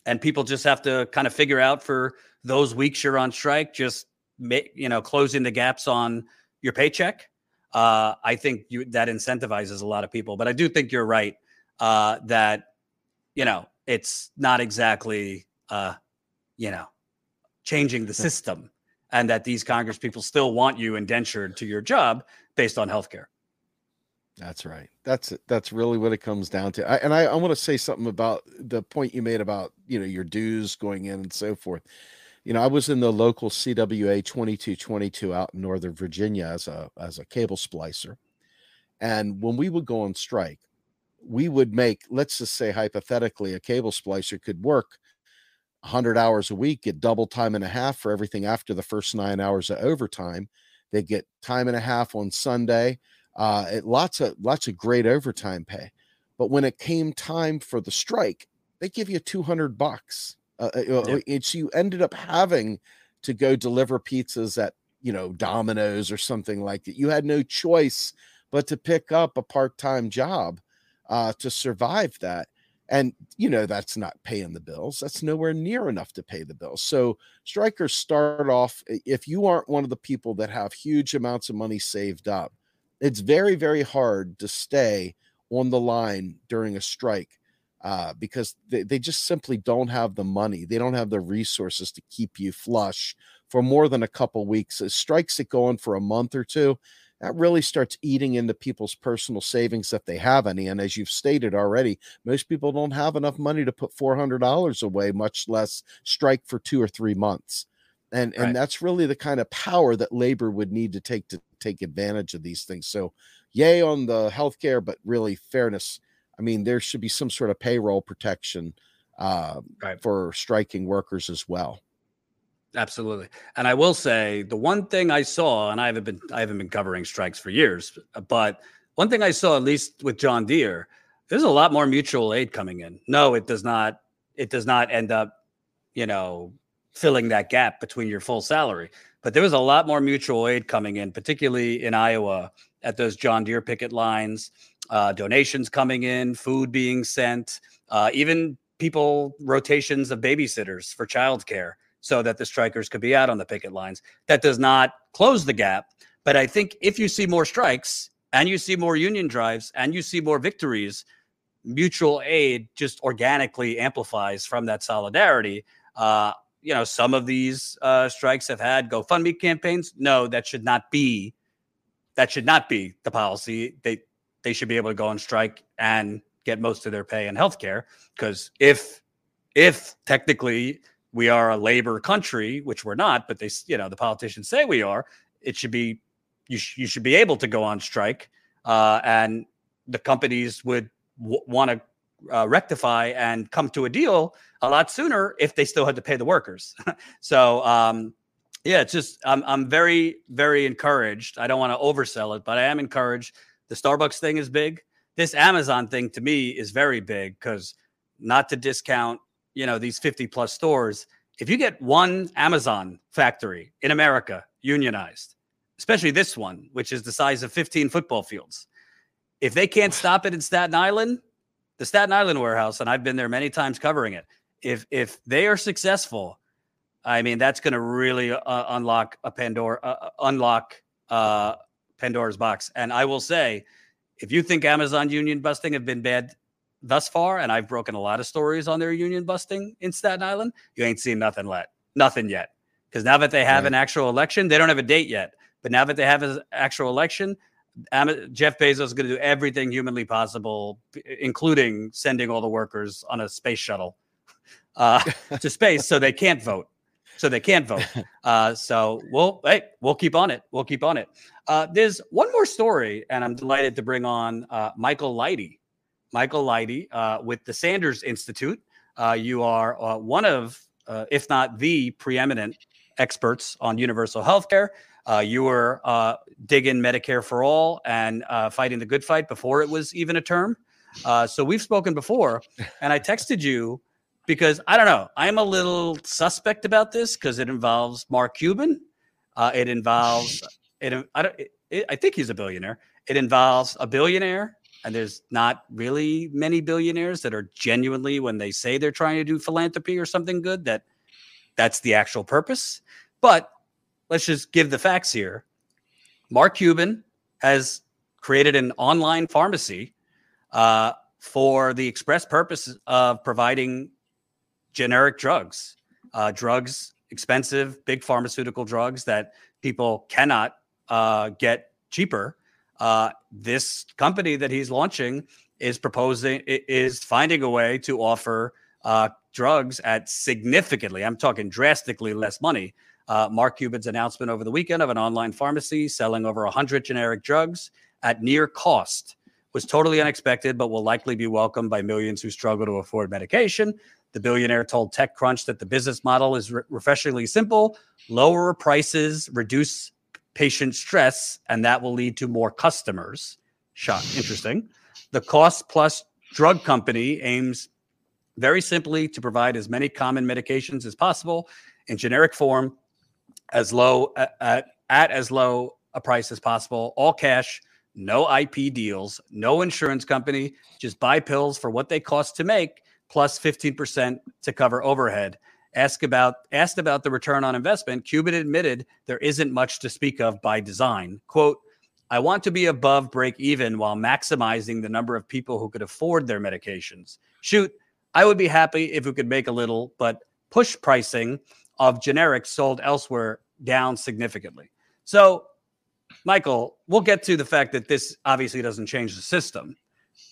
and people just have to kind of figure out for those weeks you're on strike, just you know closing the gaps on your paycheck. Uh, I think you that incentivizes a lot of people. But I do think you're right uh, that you know it's not exactly uh, you know changing the system, and that these Congress people still want you indentured to your job based on healthcare. That's right. That's that's really what it comes down to. I, and I, I want to say something about the point you made about you know your dues going in and so forth you know, I was in the local CWA 2222 out in Northern Virginia as a as a cable splicer. And when we would go on strike, we would make, let's just say hypothetically, a cable splicer could work 100 hours a week, get double time and a half for everything after the first nine hours of overtime. They get time and a half on Sunday. Uh, it, lots of lots of great overtime pay. But when it came time for the strike, they give you 200 bucks uh, uh yep. it's you ended up having to go deliver pizzas at you know Domino's or something like that. You had no choice but to pick up a part-time job uh, to survive that. And you know that's not paying the bills. That's nowhere near enough to pay the bills. So strikers start off if you aren't one of the people that have huge amounts of money saved up, it's very very hard to stay on the line during a strike uh, because they, they just simply don't have the money. They don't have the resources to keep you flush for more than a couple weeks. It strikes it going for a month or two. That really starts eating into people's personal savings if they have any. And as you've stated already, most people don't have enough money to put $400 away, much less strike for two or three months. And, right. and that's really the kind of power that labor would need to take to take advantage of these things. So, yay on the healthcare, but really fairness I mean, there should be some sort of payroll protection uh, right. for striking workers as well. Absolutely. And I will say the one thing I saw, and I haven't been I haven't been covering strikes for years, but one thing I saw, at least with John Deere, there's a lot more mutual aid coming in. No, it does not. It does not end up, you know, filling that gap between your full salary. But there was a lot more mutual aid coming in, particularly in Iowa at those John Deere picket lines uh, donations coming in, food being sent, uh, even people rotations of babysitters for childcare so that the strikers could be out on the picket lines. That does not close the gap. But I think if you see more strikes and you see more union drives and you see more victories, mutual aid just organically amplifies from that solidarity. Uh, you know, some of these uh, strikes have had GoFundMe campaigns. No, that should not be. That should not be the policy. They they should be able to go on strike and get most of their pay and health care. Because if if technically we are a labor country, which we're not, but they you know the politicians say we are, it should be you, sh- you should be able to go on strike, uh, and the companies would w- want to uh, rectify and come to a deal a lot sooner if they still had to pay the workers. so um, yeah, it's just I'm I'm very very encouraged. I don't want to oversell it, but I am encouraged the Starbucks thing is big. This Amazon thing to me is very big because not to discount, you know, these 50 plus stores. If you get one Amazon factory in America unionized, especially this one, which is the size of 15 football fields, if they can't stop it in Staten Island, the Staten Island warehouse, and I've been there many times covering it. If if they are successful, I mean that's going to really uh, unlock a Pandora, uh, uh unlock uh, Pandora's box. And I will say, if you think Amazon union busting have been bad thus far, and I've broken a lot of stories on their union busting in Staten Island, you ain't seen nothing yet. Nothing yet. Because now that they have right. an actual election, they don't have a date yet. But now that they have an actual election, Jeff Bezos is going to do everything humanly possible, including sending all the workers on a space shuttle uh, to space, so they can't vote. So they can't vote. Uh, so we'll hey, we'll keep on it. We'll keep on it. Uh, there's one more story, and I'm delighted to bring on uh, Michael Lighty. Michael Lighty uh, with the Sanders Institute. Uh, you are uh, one of, if not the preeminent experts on universal health care. Uh, you were uh, digging Medicare for all and uh, fighting the good fight before it was even a term. Uh, so we've spoken before, and I texted you because I don't know. I'm a little suspect about this because it involves Mark Cuban. Uh, it involves it. I don't. It, it, I think he's a billionaire. It involves a billionaire, and there's not really many billionaires that are genuinely when they say they're trying to do philanthropy or something good that that's the actual purpose. But let's just give the facts here. Mark Cuban has created an online pharmacy uh, for the express purpose of providing generic drugs, uh, drugs, expensive, big pharmaceutical drugs that people cannot uh, get cheaper. Uh, this company that he's launching is proposing is finding a way to offer uh, drugs at significantly, I'm talking drastically less money uh, Mark Cuban's announcement over the weekend of an online pharmacy selling over 100 generic drugs at near cost was totally unexpected, but will likely be welcomed by millions who struggle to afford medication. The billionaire told TechCrunch that the business model is re- refreshingly simple lower prices, reduce patient stress, and that will lead to more customers. Shock. Interesting. The cost plus drug company aims very simply to provide as many common medications as possible in generic form as low at, at as low a price as possible, all cash, no IP deals, no insurance company, just buy pills for what they cost to make plus 15% to cover overhead. Ask about asked about the return on investment, Cuban admitted there isn't much to speak of by design. Quote, I want to be above break even while maximizing the number of people who could afford their medications. Shoot, I would be happy if we could make a little, but push pricing of generics sold elsewhere down significantly. So, Michael, we'll get to the fact that this obviously doesn't change the system,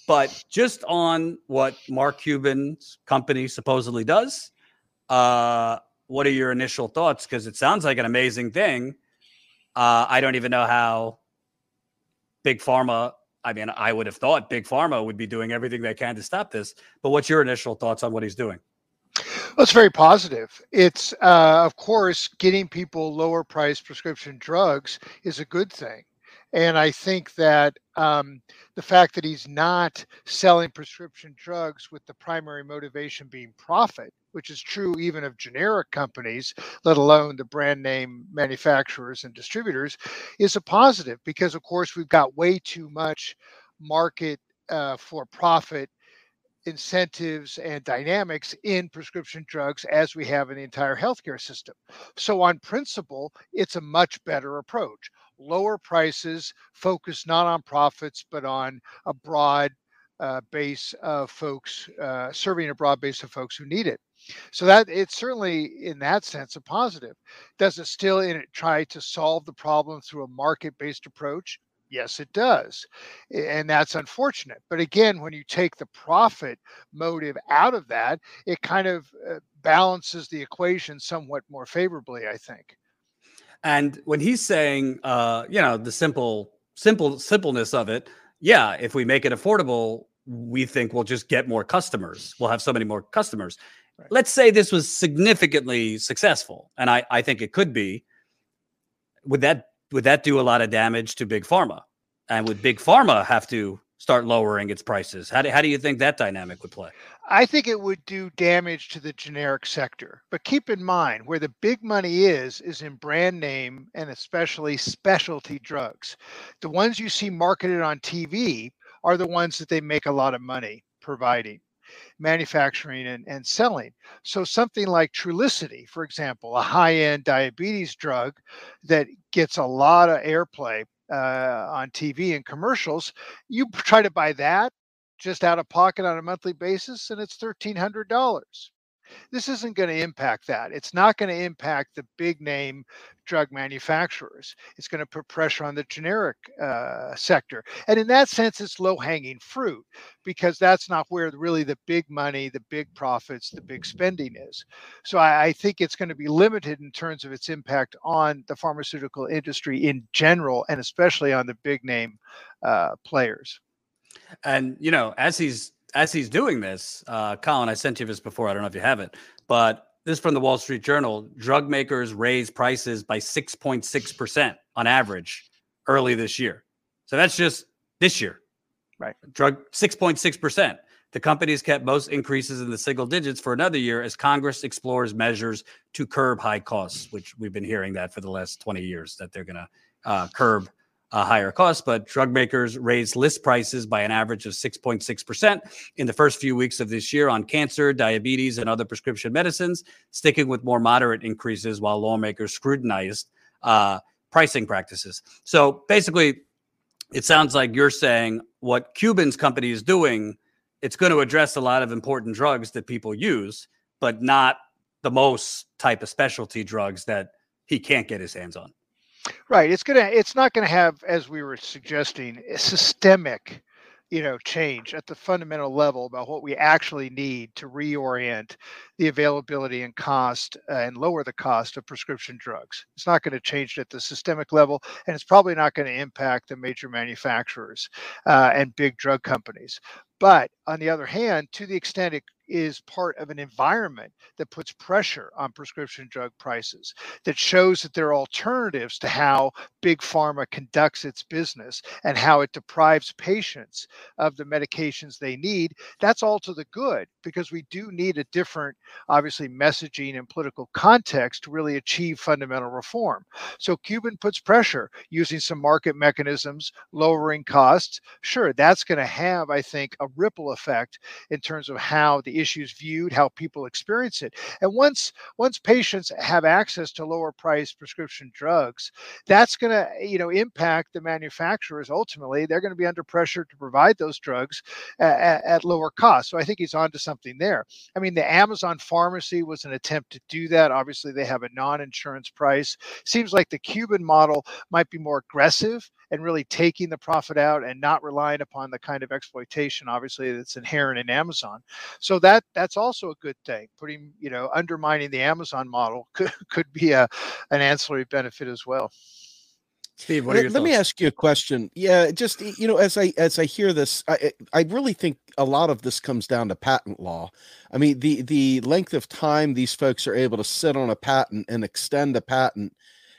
but just on what Mark Cuban's company supposedly does, uh, what are your initial thoughts? Because it sounds like an amazing thing. Uh, I don't even know how Big Pharma. I mean, I would have thought Big Pharma would be doing everything they can to stop this. But what's your initial thoughts on what he's doing? Well, it's very positive. It's, uh, of course, getting people lower price prescription drugs is a good thing. And I think that um, the fact that he's not selling prescription drugs with the primary motivation being profit, which is true even of generic companies, let alone the brand name manufacturers and distributors, is a positive because, of course, we've got way too much market uh, for profit incentives and dynamics in prescription drugs as we have in the entire healthcare system. So, on principle, it's a much better approach. Lower prices, focus not on profits, but on a broad uh, base of folks, uh, serving a broad base of folks who need it. So that it's certainly in that sense a positive. Does it still in it try to solve the problem through a market-based approach? Yes, it does. And that's unfortunate. But again, when you take the profit motive out of that, it kind of uh, balances the equation somewhat more favorably, I think. And when he's saying, uh, you know, the simple, simple, simpleness of it, yeah, if we make it affordable, we think we'll just get more customers. We'll have so many more customers. Right. Let's say this was significantly successful, and I, I think it could be. Would that would that do a lot of damage to big pharma? And would big pharma have to start lowering its prices? How do, how do you think that dynamic would play? I think it would do damage to the generic sector. But keep in mind where the big money is, is in brand name and especially specialty drugs. The ones you see marketed on TV are the ones that they make a lot of money providing manufacturing and, and selling. So something like Trulicity, for example, a high-end diabetes drug that gets a lot of airplay uh, on TV and commercials, you try to buy that just out of pocket on a monthly basis, and it's thirteen hundred dollars. This isn't going to impact that. It's not going to impact the big name drug manufacturers. It's going to put pressure on the generic uh, sector. And in that sense, it's low hanging fruit because that's not where really the big money, the big profits, the big spending is. So I, I think it's going to be limited in terms of its impact on the pharmaceutical industry in general, and especially on the big name uh, players. And you know, as he's as he's doing this, uh, Colin, I sent you this before. I don't know if you have it, but this is from the Wall Street Journal. Drug makers raised prices by 6.6% on average early this year. So that's just this year. Right. Drug 6.6%. The companies kept most increases in the single digits for another year as Congress explores measures to curb high costs, which we've been hearing that for the last 20 years that they're going to uh, curb a higher cost, but drug makers raised list prices by an average of 6.6% in the first few weeks of this year on cancer, diabetes, and other prescription medicines, sticking with more moderate increases while lawmakers scrutinized uh, pricing practices. So basically, it sounds like you're saying what Cuban's company is doing, it's going to address a lot of important drugs that people use, but not the most type of specialty drugs that he can't get his hands on. Right. It's gonna. It's not gonna have, as we were suggesting, a systemic, you know, change at the fundamental level about what we actually need to reorient the availability and cost uh, and lower the cost of prescription drugs. It's not going to change at the systemic level, and it's probably not going to impact the major manufacturers uh, and big drug companies. But on the other hand, to the extent it is part of an environment that puts pressure on prescription drug prices, that shows that there are alternatives to how big pharma conducts its business and how it deprives patients of the medications they need. That's all to the good because we do need a different, obviously, messaging and political context to really achieve fundamental reform. So Cuban puts pressure using some market mechanisms, lowering costs. Sure, that's going to have, I think, a ripple effect in terms of how the issue is viewed, how people experience it. And once once patients have access to lower price prescription drugs, that's going to you know impact the manufacturers. Ultimately, they're going to be under pressure to provide those drugs at, at lower cost. So I think he's on to something there. I mean, the Amazon pharmacy was an attempt to do that. Obviously, they have a non-insurance price. Seems like the Cuban model might be more aggressive and really taking the profit out and not relying upon the kind of exploitation obviously that's inherent in Amazon. So that that's also a good thing. Putting, you know, undermining the Amazon model could, could be a an ancillary benefit as well. Steve, what are your let, let me ask you a question. Yeah, just you know, as I as I hear this, I I really think a lot of this comes down to patent law. I mean, the the length of time these folks are able to sit on a patent and extend a patent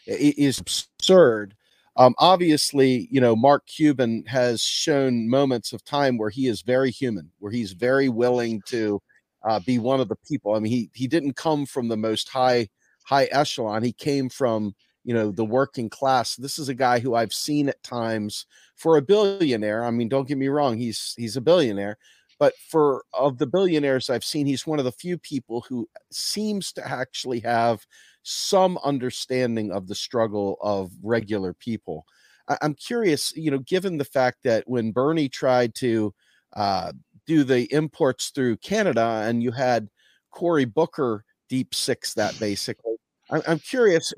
is absurd. Um, obviously, you know, Mark Cuban has shown moments of time where he is very human, where he's very willing to uh, be one of the people. I mean, he he didn't come from the most high high echelon. He came from you know the working class. This is a guy who I've seen at times for a billionaire. I mean, don't get me wrong, he's he's a billionaire, but for of the billionaires I've seen, he's one of the few people who seems to actually have some understanding of the struggle of regular people. I, am curious, you know, given the fact that when Bernie tried to uh, do the imports through Canada and you had Cory Booker deep six that basically. I'm, curious,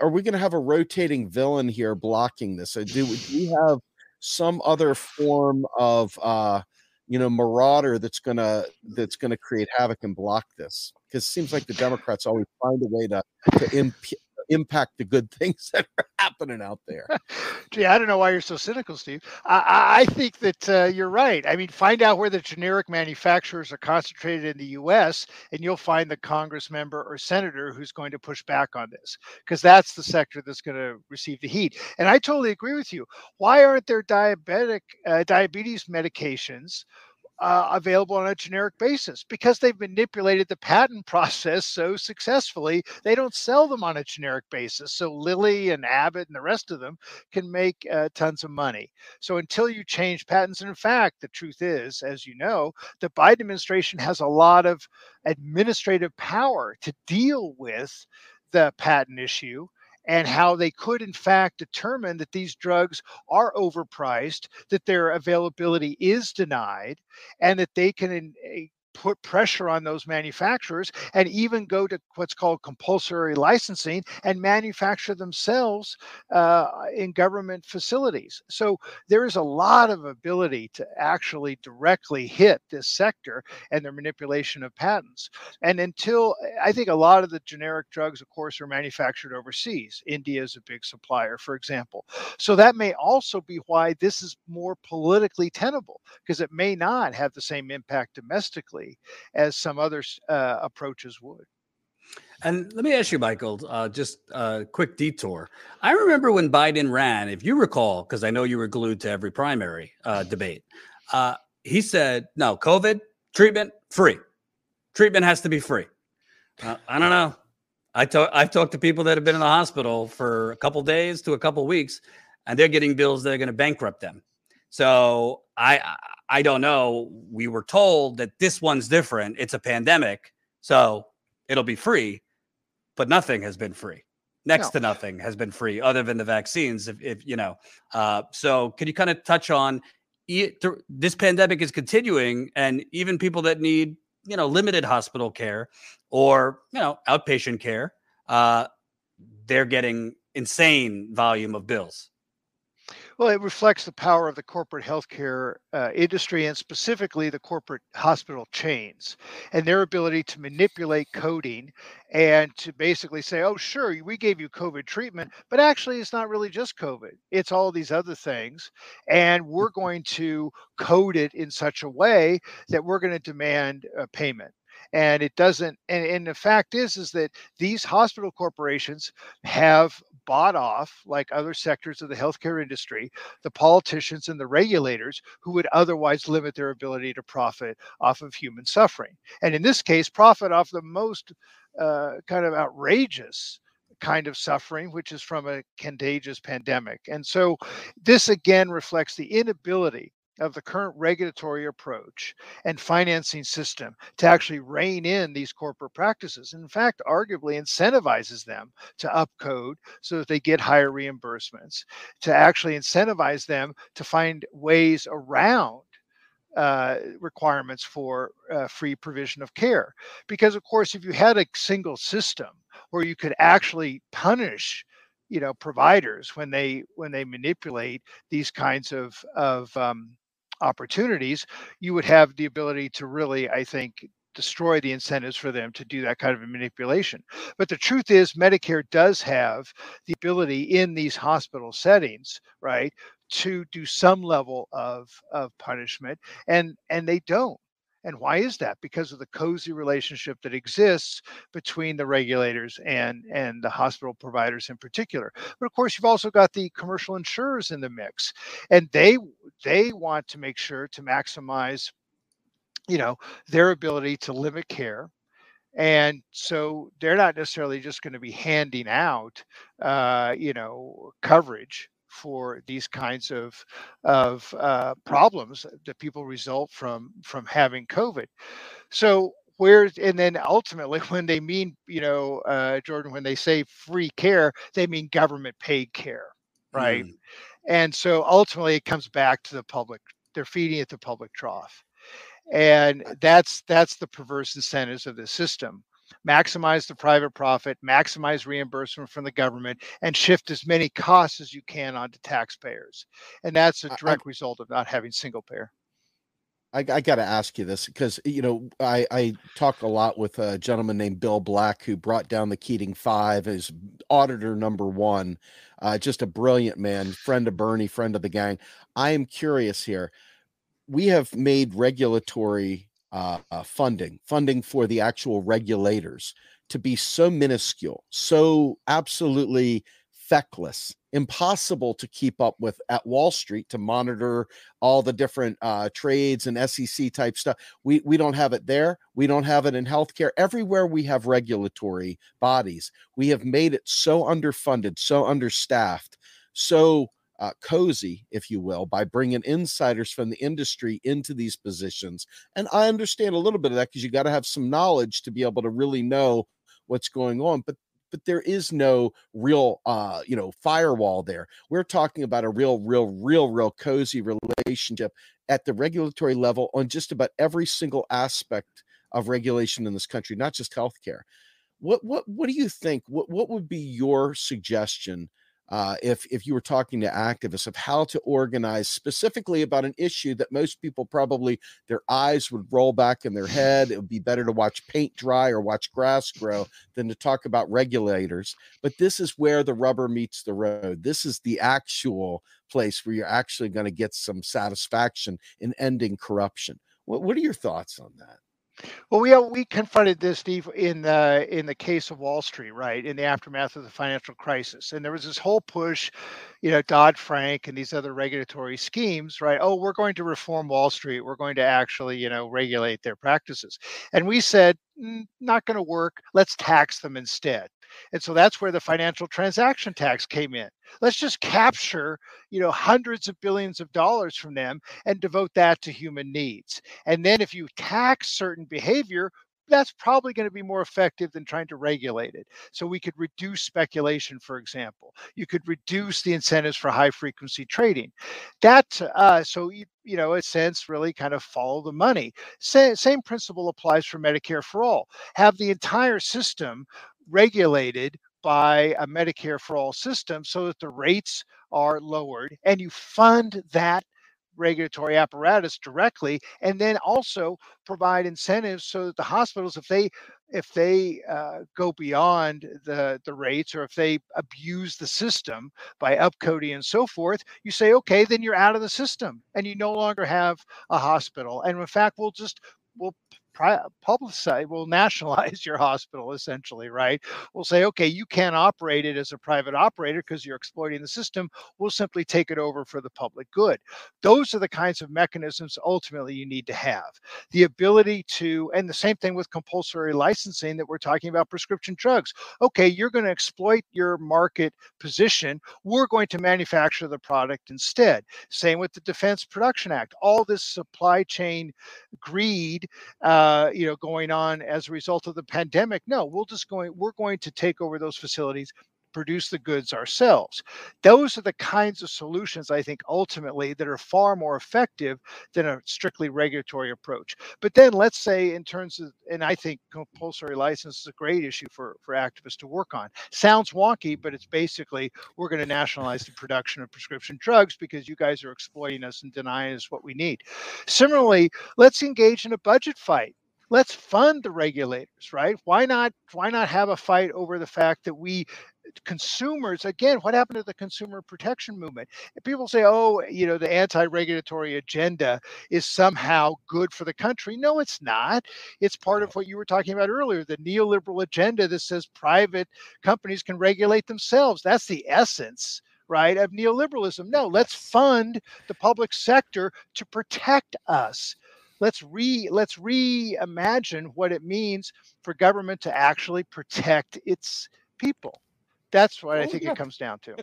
are we going to have a rotating villain here blocking this? Do, do we have some other form of uh, you know marauder that's gonna that's gonna create havoc and block this because it seems like the democrats always find a way to to imp- impact the good things that are happening out there. Gee, I don't know why you're so cynical, Steve. I, I think that uh, you're right. I mean, find out where the generic manufacturers are concentrated in the U.S., and you'll find the Congress member or senator who's going to push back on this, because that's the sector that's going to receive the heat. And I totally agree with you. Why aren't there diabetic uh, diabetes medications? Uh, available on a generic basis because they've manipulated the patent process so successfully. They don't sell them on a generic basis. So Lilly and Abbott and the rest of them can make uh, tons of money. So until you change patents, and in fact, the truth is, as you know, the Biden administration has a lot of administrative power to deal with the patent issue and how they could, in fact, determine that these drugs are overpriced, that their availability is denied, and that they can eh, put pressure on those manufacturers and even go to what's called compulsory licensing and manufacture themselves uh, in government facilities. So there is a lot of ability to actually directly hit this sector and their manipulation of patents. And until I think a lot of the generic drugs, of course, are manufactured overseas. India is a big supplier, for example. So that may also be why this is more politically tenable because it may not have the same impact domestically as some other uh, approaches would. And let me ask you, Michael, uh, just a quick detour. I remember when Biden ran, if you recall, because I know you were glued to every primary uh, debate, uh, he said, no, COVID treatment free. Treatment has to be free. Uh, I don't know. I talk, I've talked to people that have been in the hospital for a couple days to a couple weeks, and they're getting bills that are going to bankrupt them. So I I don't know. We were told that this one's different. It's a pandemic, so it'll be free, but nothing has been free. Next no. to nothing has been free, other than the vaccines. If, if you know, uh, so can you kind of touch on this pandemic is continuing, and even people that need you know limited hospital care or you know outpatient care, uh, they're getting insane volume of bills. Well, it reflects the power of the corporate healthcare uh, industry and specifically the corporate hospital chains and their ability to manipulate coding and to basically say, oh, sure, we gave you COVID treatment, but actually it's not really just COVID. It's all these other things. And we're going to code it in such a way that we're going to demand a payment and it doesn't and, and the fact is is that these hospital corporations have bought off like other sectors of the healthcare industry the politicians and the regulators who would otherwise limit their ability to profit off of human suffering and in this case profit off the most uh, kind of outrageous kind of suffering, which is from a contagious pandemic. And so this again reflects the inability of the current regulatory approach and financing system to actually rein in these corporate practices. In fact, arguably incentivizes them to upcode so that they get higher reimbursements, to actually incentivize them to find ways around uh, requirements for uh, free provision of care. Because, of course, if you had a single system where you could actually punish you know providers when they when they manipulate these kinds of of um, opportunities, you would have the ability to really, I think, destroy the incentives for them to do that kind of manipulation. But the truth is, Medicare does have the ability in these hospital settings, right, to do some level of of punishment, and and they don't. And why is that? Because of the cozy relationship that exists between the regulators and, and the hospital providers in particular. But of course, you've also got the commercial insurers in the mix, and they they want to make sure to maximize, you know, their ability to limit care and so they're not necessarily just going to be handing out uh, you know coverage for these kinds of of uh, problems that people result from from having COVID. So where and then ultimately when they mean you know uh, Jordan when they say free care they mean government paid care right mm. and so ultimately it comes back to the public they're feeding at the public trough and that's that's the perverse incentives of the system maximize the private profit, maximize reimbursement from the government, and shift as many costs as you can onto taxpayers. And that's a direct I, result of not having single payer. I, I got to ask you this because you know I, I talk a lot with a gentleman named Bill Black who brought down the Keating Five as auditor number one. Uh, just a brilliant man, friend of Bernie, friend of the gang. I am curious here. We have made regulatory uh, uh, funding, funding for the actual regulators to be so minuscule, so absolutely feckless, impossible to keep up with at Wall Street to monitor all the different uh, trades and SEC type stuff. We we don't have it there. We don't have it in healthcare. Everywhere we have regulatory bodies, we have made it so underfunded, so understaffed, so uh, cozy, if you will, by bringing insiders from the industry into these positions. And I understand a little bit of that because you got to have some knowledge to be able to really know what's going on. But but there is no real uh you know firewall there we're talking about a real real real real cozy relationship at the regulatory level on just about every single aspect of regulation in this country, not just healthcare. What what what do you think? What what would be your suggestion uh, if if you were talking to activists of how to organize specifically about an issue that most people probably their eyes would roll back in their head it would be better to watch paint dry or watch grass grow than to talk about regulators. But this is where the rubber meets the road. This is the actual place where you're actually going to get some satisfaction in ending corruption. What, what are your thoughts on that well, we uh, we confronted this, Steve, in the in the case of Wall Street, right, in the aftermath of the financial crisis, and there was this whole push, you know, Dodd Frank and these other regulatory schemes, right? Oh, we're going to reform Wall Street. We're going to actually, you know, regulate their practices, and we said, not going to work. Let's tax them instead. And so that's where the financial transaction tax came in. Let's just capture, you know, hundreds of billions of dollars from them and devote that to human needs. And then if you tax certain behavior, that's probably going to be more effective than trying to regulate it. So we could reduce speculation, for example. You could reduce the incentives for high frequency trading. That uh, so you, you know, a sense really kind of follow the money. Sa- same principle applies for Medicare for all. Have the entire system regulated by a Medicare for all system so that the rates are lowered and you fund that regulatory apparatus directly and then also provide incentives so that the hospitals if they if they uh, go beyond the the rates or if they abuse the system by upcoding and so forth you say okay then you're out of the system and you no longer have a hospital. And in fact we'll just we'll publicize, we'll nationalize your hospital essentially, right? We'll say, okay, you can't operate it as a private operator because you're exploiting the system. We'll simply take it over for the public good. Those are the kinds of mechanisms ultimately you need to have. The ability to, and the same thing with compulsory licensing that we're talking about prescription drugs. Okay, you're going to exploit your market position. We're going to manufacture the product instead. Same with the Defense Production Act. All this supply chain greed. Uh, uh, you know, going on as a result of the pandemic. No, we'll just going, we're going to take over those facilities, produce the goods ourselves. Those are the kinds of solutions I think ultimately that are far more effective than a strictly regulatory approach. But then let's say in terms of, and I think compulsory license is a great issue for, for activists to work on. Sounds wonky, but it's basically we're going to nationalize the production of prescription drugs because you guys are exploiting us and denying us what we need. Similarly, let's engage in a budget fight let's fund the regulators right why not why not have a fight over the fact that we consumers again what happened to the consumer protection movement? People say oh you know the anti-regulatory agenda is somehow good for the country. No it's not. It's part of what you were talking about earlier the neoliberal agenda that says private companies can regulate themselves. That's the essence right of neoliberalism. No let's fund the public sector to protect us. Let's re let's reimagine what it means for government to actually protect its people that's what oh, I think yeah. it comes down to.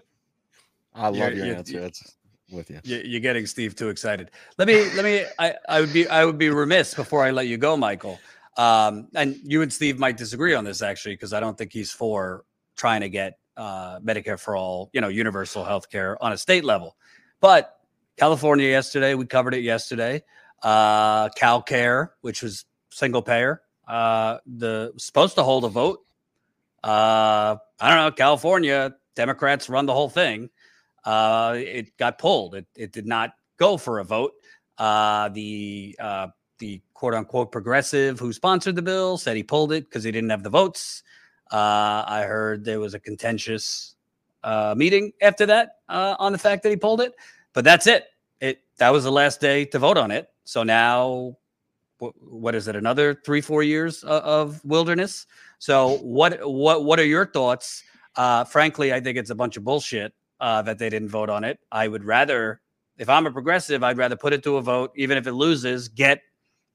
I love you're, your you're, answer. It's with you. You're getting Steve too excited. Let me, let me. I, I would be, I would be remiss before I let you go, Michael. Um, and you and Steve might disagree on this actually, because I don't think he's for trying to get uh, Medicare for all, you know, universal health care on a state level. But California yesterday, we covered it yesterday. Uh, CalCare, which was single payer, uh, the supposed to hold a vote uh, I don't know, California Democrats run the whole thing. Uh, it got pulled. It, it did not go for a vote. Uh, the uh, the quote unquote progressive who sponsored the bill said he pulled it because he didn't have the votes. Uh, I heard there was a contentious uh, meeting after that uh, on the fact that he pulled it, but that's it. It that was the last day to vote on it. So now, what is it? Another three, four years of wilderness. So what what what are your thoughts? Uh, frankly, I think it's a bunch of bullshit uh, that they didn't vote on it. I would rather, if I'm a progressive, I'd rather put it to a vote, even if it loses, get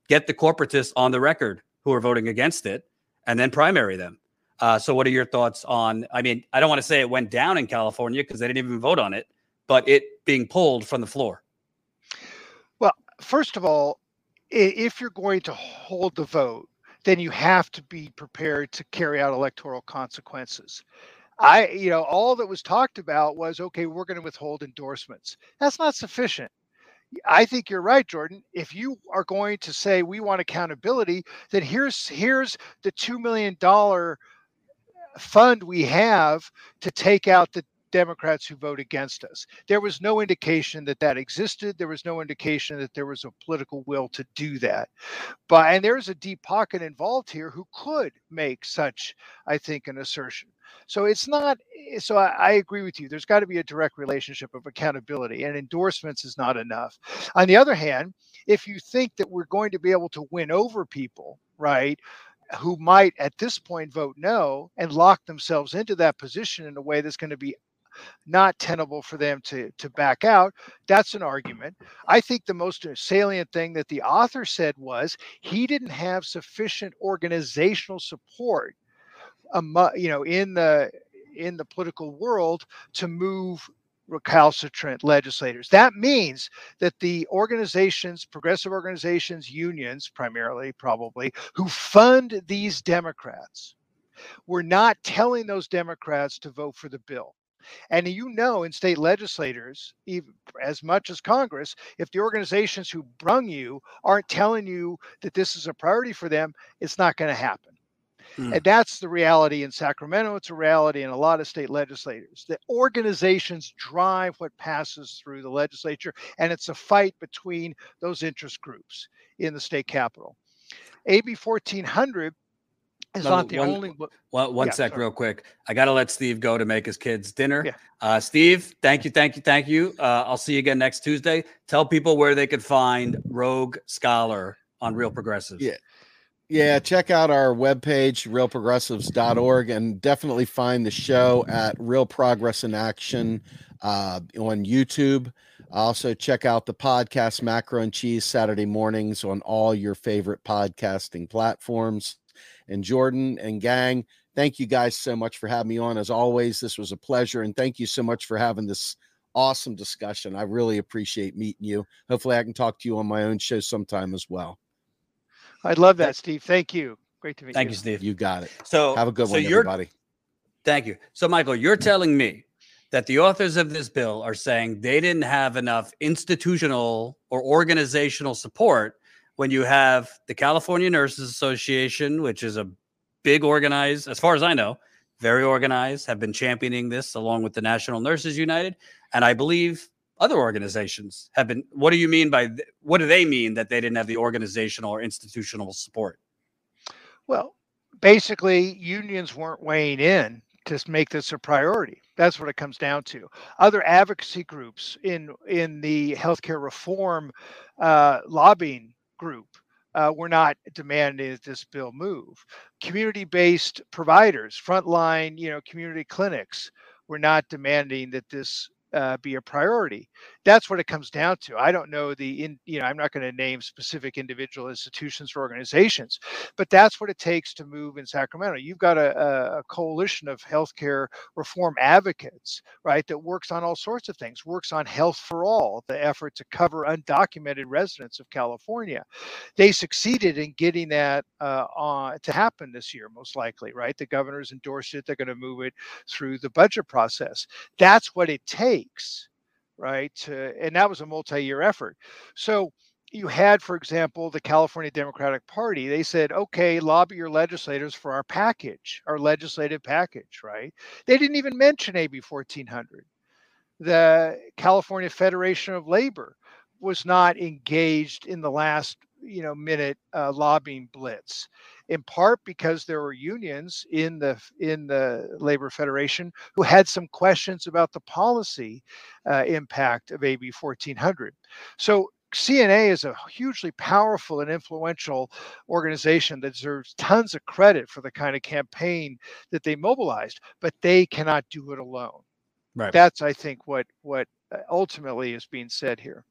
get the corporatists on the record who are voting against it, and then primary them. Uh, so, what are your thoughts on? I mean, I don't want to say it went down in California because they didn't even vote on it, but it being pulled from the floor. Well, first of all, if you're going to hold the vote, then you have to be prepared to carry out electoral consequences. I, you know, all that was talked about was okay, we're going to withhold endorsements. That's not sufficient. I think you're right, Jordan. If you are going to say we want accountability, then here's here's the two million dollar fund we have to take out the Democrats who vote against us. There was no indication that that existed. There was no indication that there was a political will to do that. But and there's a deep pocket involved here who could make such, I think, an assertion. So it's not. Eh, so I, I agree with you. There's got to be a direct relationship of accountability, and endorsements is not enough. On the other hand, if you think that we're going to be able to win over people, right? who might at this point vote no and lock themselves into that position in a way that's going to be not tenable for them to to back out that's an argument i think the most salient thing that the author said was he didn't have sufficient organizational support you know in the in the political world to move recalcitrant legislators. That means that the organizations, progressive organizations, unions primarily, probably, who fund these Democrats, were not telling those Democrats to vote for the bill. And you know, in state legislators, even as much as Congress, if the organizations who brung you aren't telling you that this is a priority for them, it's not going to happen. Mm. And that's the reality in Sacramento. It's a reality in a lot of state legislators. The organizations drive what passes through the legislature, and it's a fight between those interest groups in the state capital. AB 1400 is no, not the one, only. One, one yeah, sec, sorry. real quick. I got to let Steve go to make his kids dinner. Yeah. Uh, Steve, thank you, thank you, thank you. Uh, I'll see you again next Tuesday. Tell people where they could find Rogue Scholar on Real Progressives. Yeah. Yeah, check out our webpage, realprogressives.org, and definitely find the show at Real Progress in Action uh, on YouTube. Also, check out the podcast Macro and Cheese Saturday mornings on all your favorite podcasting platforms and Jordan and gang. Thank you guys so much for having me on. As always, this was a pleasure. And thank you so much for having this awesome discussion. I really appreciate meeting you. Hopefully, I can talk to you on my own show sometime as well. I'd love that, Steve. Thank you. Great to meet thank you. Thank you, Steve. You got it. So have a good so one, everybody. Thank you. So, Michael, you're telling me that the authors of this bill are saying they didn't have enough institutional or organizational support when you have the California Nurses Association, which is a big organized, as far as I know, very organized, have been championing this along with the National Nurses United. And I believe other organizations have been. What do you mean by what do they mean that they didn't have the organizational or institutional support? Well, basically, unions weren't weighing in to make this a priority. That's what it comes down to. Other advocacy groups in in the healthcare reform uh, lobbying group uh, were not demanding that this bill move. Community-based providers, frontline, you know, community clinics, we're not demanding that this uh, be a priority. That's what it comes down to. I don't know the in, you know, I'm not going to name specific individual institutions or organizations, but that's what it takes to move in Sacramento. You've got a, a coalition of healthcare reform advocates, right, that works on all sorts of things, works on health for all, the effort to cover undocumented residents of California. They succeeded in getting that uh, on to happen this year, most likely, right? The governor's endorsed it. They're going to move it through the budget process. That's what it takes right? To, and that was a multi-year effort. So you had, for example, the California Democratic Party. They said, okay, lobby your legislators for our package, our legislative package, right? They didn't even mention AB 1400. The California Federation of Labor was not engaged in the last you know minute uh, lobbying blitz in part because there were unions in the in the labor federation who had some questions about the policy uh, impact of AB 1400. So CNA is a hugely powerful and influential organization that deserves tons of credit for the kind of campaign that they mobilized, but they cannot do it alone. Right. That's I think what what uh, ultimately is being said here.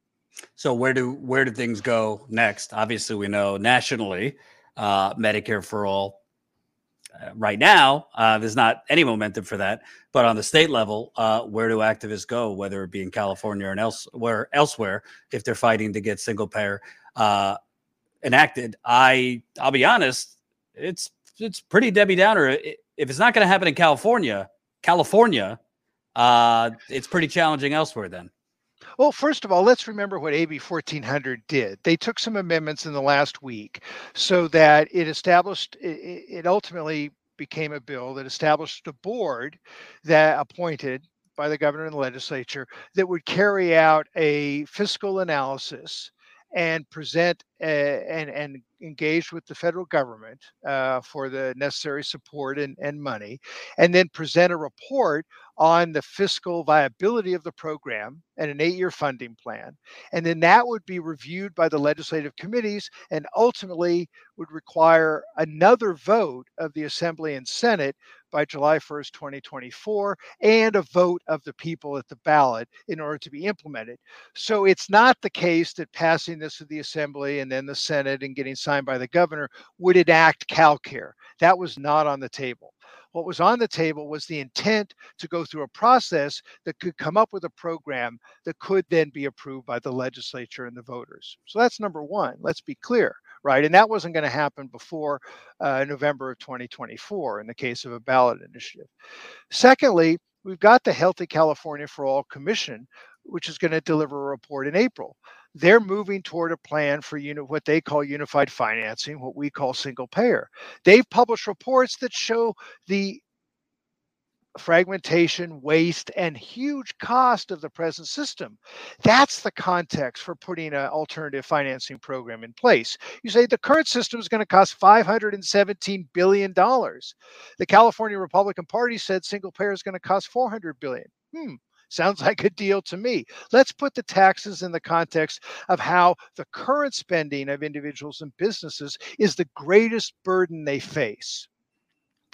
So where do where do things go next? Obviously, we know nationally uh, Medicare for all. Uh, right now, uh, there's not any momentum for that. But on the state level, uh, where do activists go, whether it be in California or elsewhere, elsewhere, if they're fighting to get single payer uh, enacted? I I'll be honest, it's it's pretty Debbie Downer. If it's not going to happen in California, California, uh, it's pretty challenging elsewhere. Then Well, first of all, let's remember what AB 1400 did. They took some amendments in the last week so that it established, it ultimately became a bill that established a board that appointed by the governor and the legislature that would carry out a fiscal analysis and present uh, and and engage with the federal government uh, for the necessary support and, and money, and then present a report on the fiscal viability of the program and an eight-year funding plan, and then that would be reviewed by the legislative committees and ultimately would require another vote of the Assembly and Senate by July 1st, 2024, and a vote of the people at the ballot in order to be implemented. So it's not the case that passing this to the Assembly and then the Senate and getting signed by the governor would enact CalCare. That was not on the table. What was on the table was the intent to go through a process that could come up with a program that could then be approved by the legislature and the voters. So that's number one. Let's be clear right? And that wasn't going to happen before uh, November of 2024 in the case of a ballot initiative. Secondly, we've got the Healthy California for All Commission, which is going to deliver a report in April. They're moving toward a plan for uni- what they call unified financing, what we call single payer. They've published reports that show the fragmentation, waste, and huge cost of the present system. That's the context for putting an alternative financing program in place. You say the current system is going to cost $517 billion. The California Republican Party said single payer is going to cost 400 billion. Hmm. Sounds like a deal to me. Let's put the taxes in the context of how the current spending of individuals and businesses is the greatest burden they face.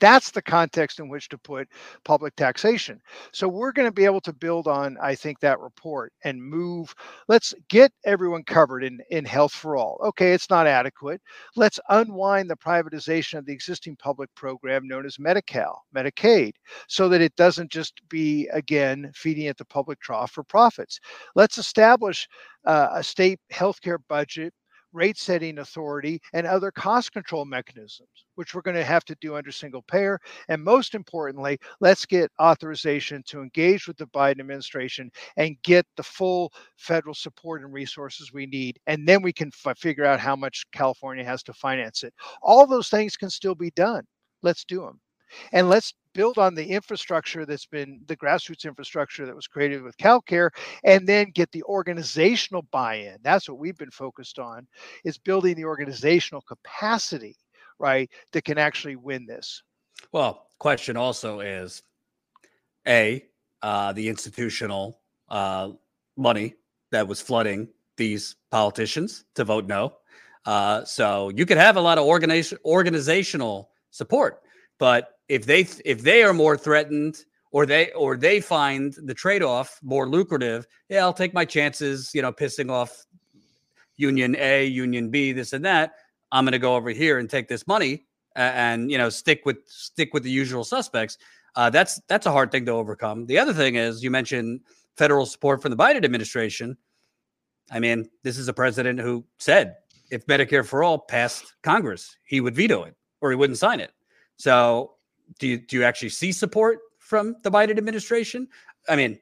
That's the context in which to put public taxation. So we're going to be able to build on, I think, that report and move. Let's get everyone covered in, in health for all. Okay, it's not adequate. Let's unwind the privatization of the existing public program known as Medi-Cal, Medicaid, so that it doesn't just be, again, feeding at the public trough for profits. Let's establish uh, a state healthcare budget rate setting authority, and other cost control mechanisms, which we're going to have to do under single payer. And most importantly, let's get authorization to engage with the Biden administration and get the full federal support and resources we need. And then we can f- figure out how much California has to finance it. All those things can still be done. Let's do them. And let's build on the infrastructure that's been the grassroots infrastructure that was created with CalCare and then get the organizational buy-in. That's what we've been focused on is building the organizational capacity, right, that can actually win this. Well, question also is a uh, the institutional uh, money that was flooding these politicians to vote no. Uh, so you could have a lot of organization organizational support, but if they if they are more threatened or they or they find the trade-off more lucrative, yeah, I'll take my chances, you know, pissing off union A, union B, this and that. I'm going to go over here and take this money and, you know stick with stick with the usual suspects. Uh, that's that's a hard thing to overcome. The other thing is you mentioned federal support from the Biden administration. I mean, this is a president who said if Medicare for all passed Congress, he would veto it or he wouldn't sign it. So do you do you actually see support from the Biden administration? I mean,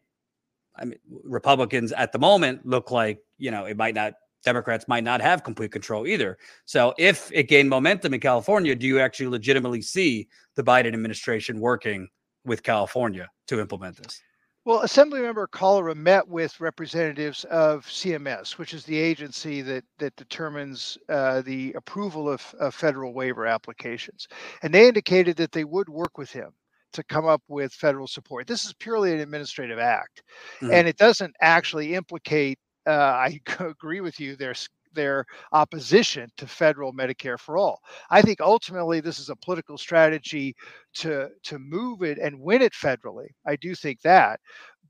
I mean, Republicans at the moment look like you know it might not. Democrats might not have complete control either. So, if it gained momentum in California, do you actually legitimately see the Biden administration working with California to implement this? Well, Assemblymember Kalra met with representatives of CMS, which is the agency that that determines uh, the approval of, of federal waiver applications, and they indicated that they would work with him to come up with federal support. This is purely an administrative act, mm-hmm. and it doesn't actually implicate. Uh, I agree with you. There's their opposition to federal Medicare for all. I think ultimately this is a political strategy to to move it and win it federally. I do think that,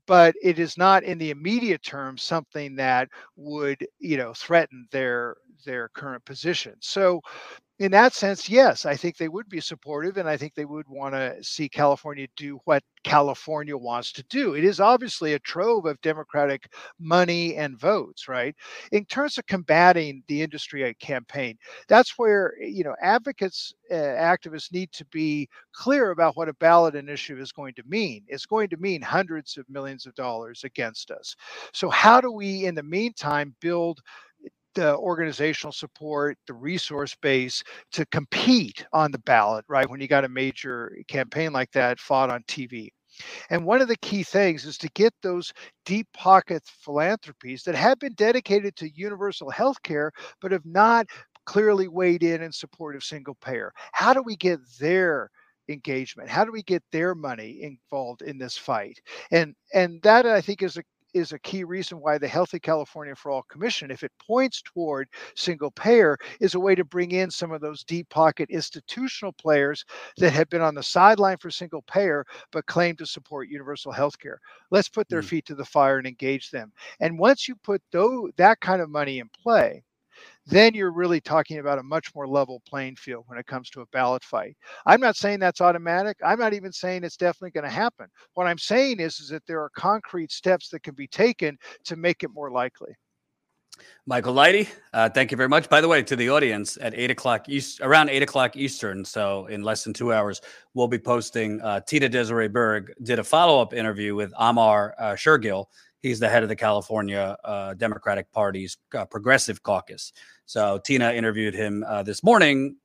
but it is not in the immediate term something that would you know threaten their their current position. So in that sense, yes, I think they would be supportive, and I think they would want to see California do what California wants to do. It is obviously a trove of Democratic money and votes, right? In terms of combating the industry campaign, that's where you know advocates, uh, activists need to be clear about what a ballot initiative is going to mean. It's going to mean hundreds of millions of dollars against us. So how do we, in the meantime, build the organizational support, the resource base to compete on the ballot, right? When you got a major campaign like that fought on TV. And one of the key things is to get those deep pocket philanthropies that have been dedicated to universal health care, but have not clearly weighed in in support of single payer. How do we get their engagement? How do we get their money involved in this fight? And and that I think is a is a key reason why the Healthy California for All Commission, if it points toward single payer, is a way to bring in some of those deep pocket institutional players that have been on the sideline for single payer but claim to support universal health care. Let's put their mm. feet to the fire and engage them. And once you put those, that kind of money in play, then you're really talking about a much more level playing field when it comes to a ballot fight. I'm not saying that's automatic. I'm not even saying it's definitely going to happen. What I'm saying is, is that there are concrete steps that can be taken to make it more likely. Michael Lighty, uh, thank you very much. By the way, to the audience at eight o'clock East, around eight o'clock Eastern, so in less than two hours, we'll be posting. Uh, Tina Desiree Berg did a follow up interview with Amar uh, Shergill, He's the head of the California uh, Democratic Party's uh, Progressive Caucus. So Tina interviewed him uh, this morning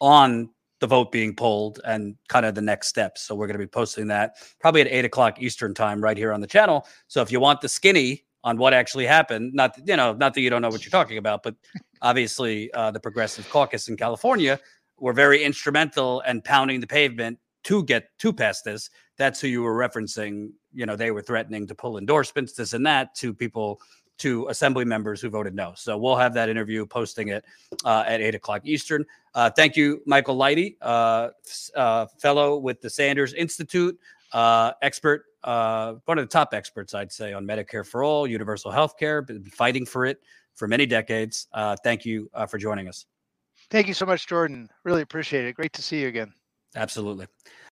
on the vote being pulled and kind of the next steps. So we're going to be posting that probably at eight o'clock Eastern time right here on the channel. So if you want the skinny on what actually happened, not you know, not that you don't know what you're talking about, but obviously uh, the Progressive Caucus in California were very instrumental and in pounding the pavement to get to pass this. That's who you were referencing. You know, they were threatening to pull endorsements, this and that, to people, to assembly members who voted no. So we'll have that interview, posting it uh, at eight o'clock Eastern. Uh, thank you, Michael Lighty, uh, uh fellow with the Sanders Institute, uh, expert, uh, one of the top experts, I'd say, on Medicare for all, universal health care, been fighting for it for many decades. thank you for joining us. Thank you so much, Jordan. Really appreciate it. Great to see you again. Absolutely.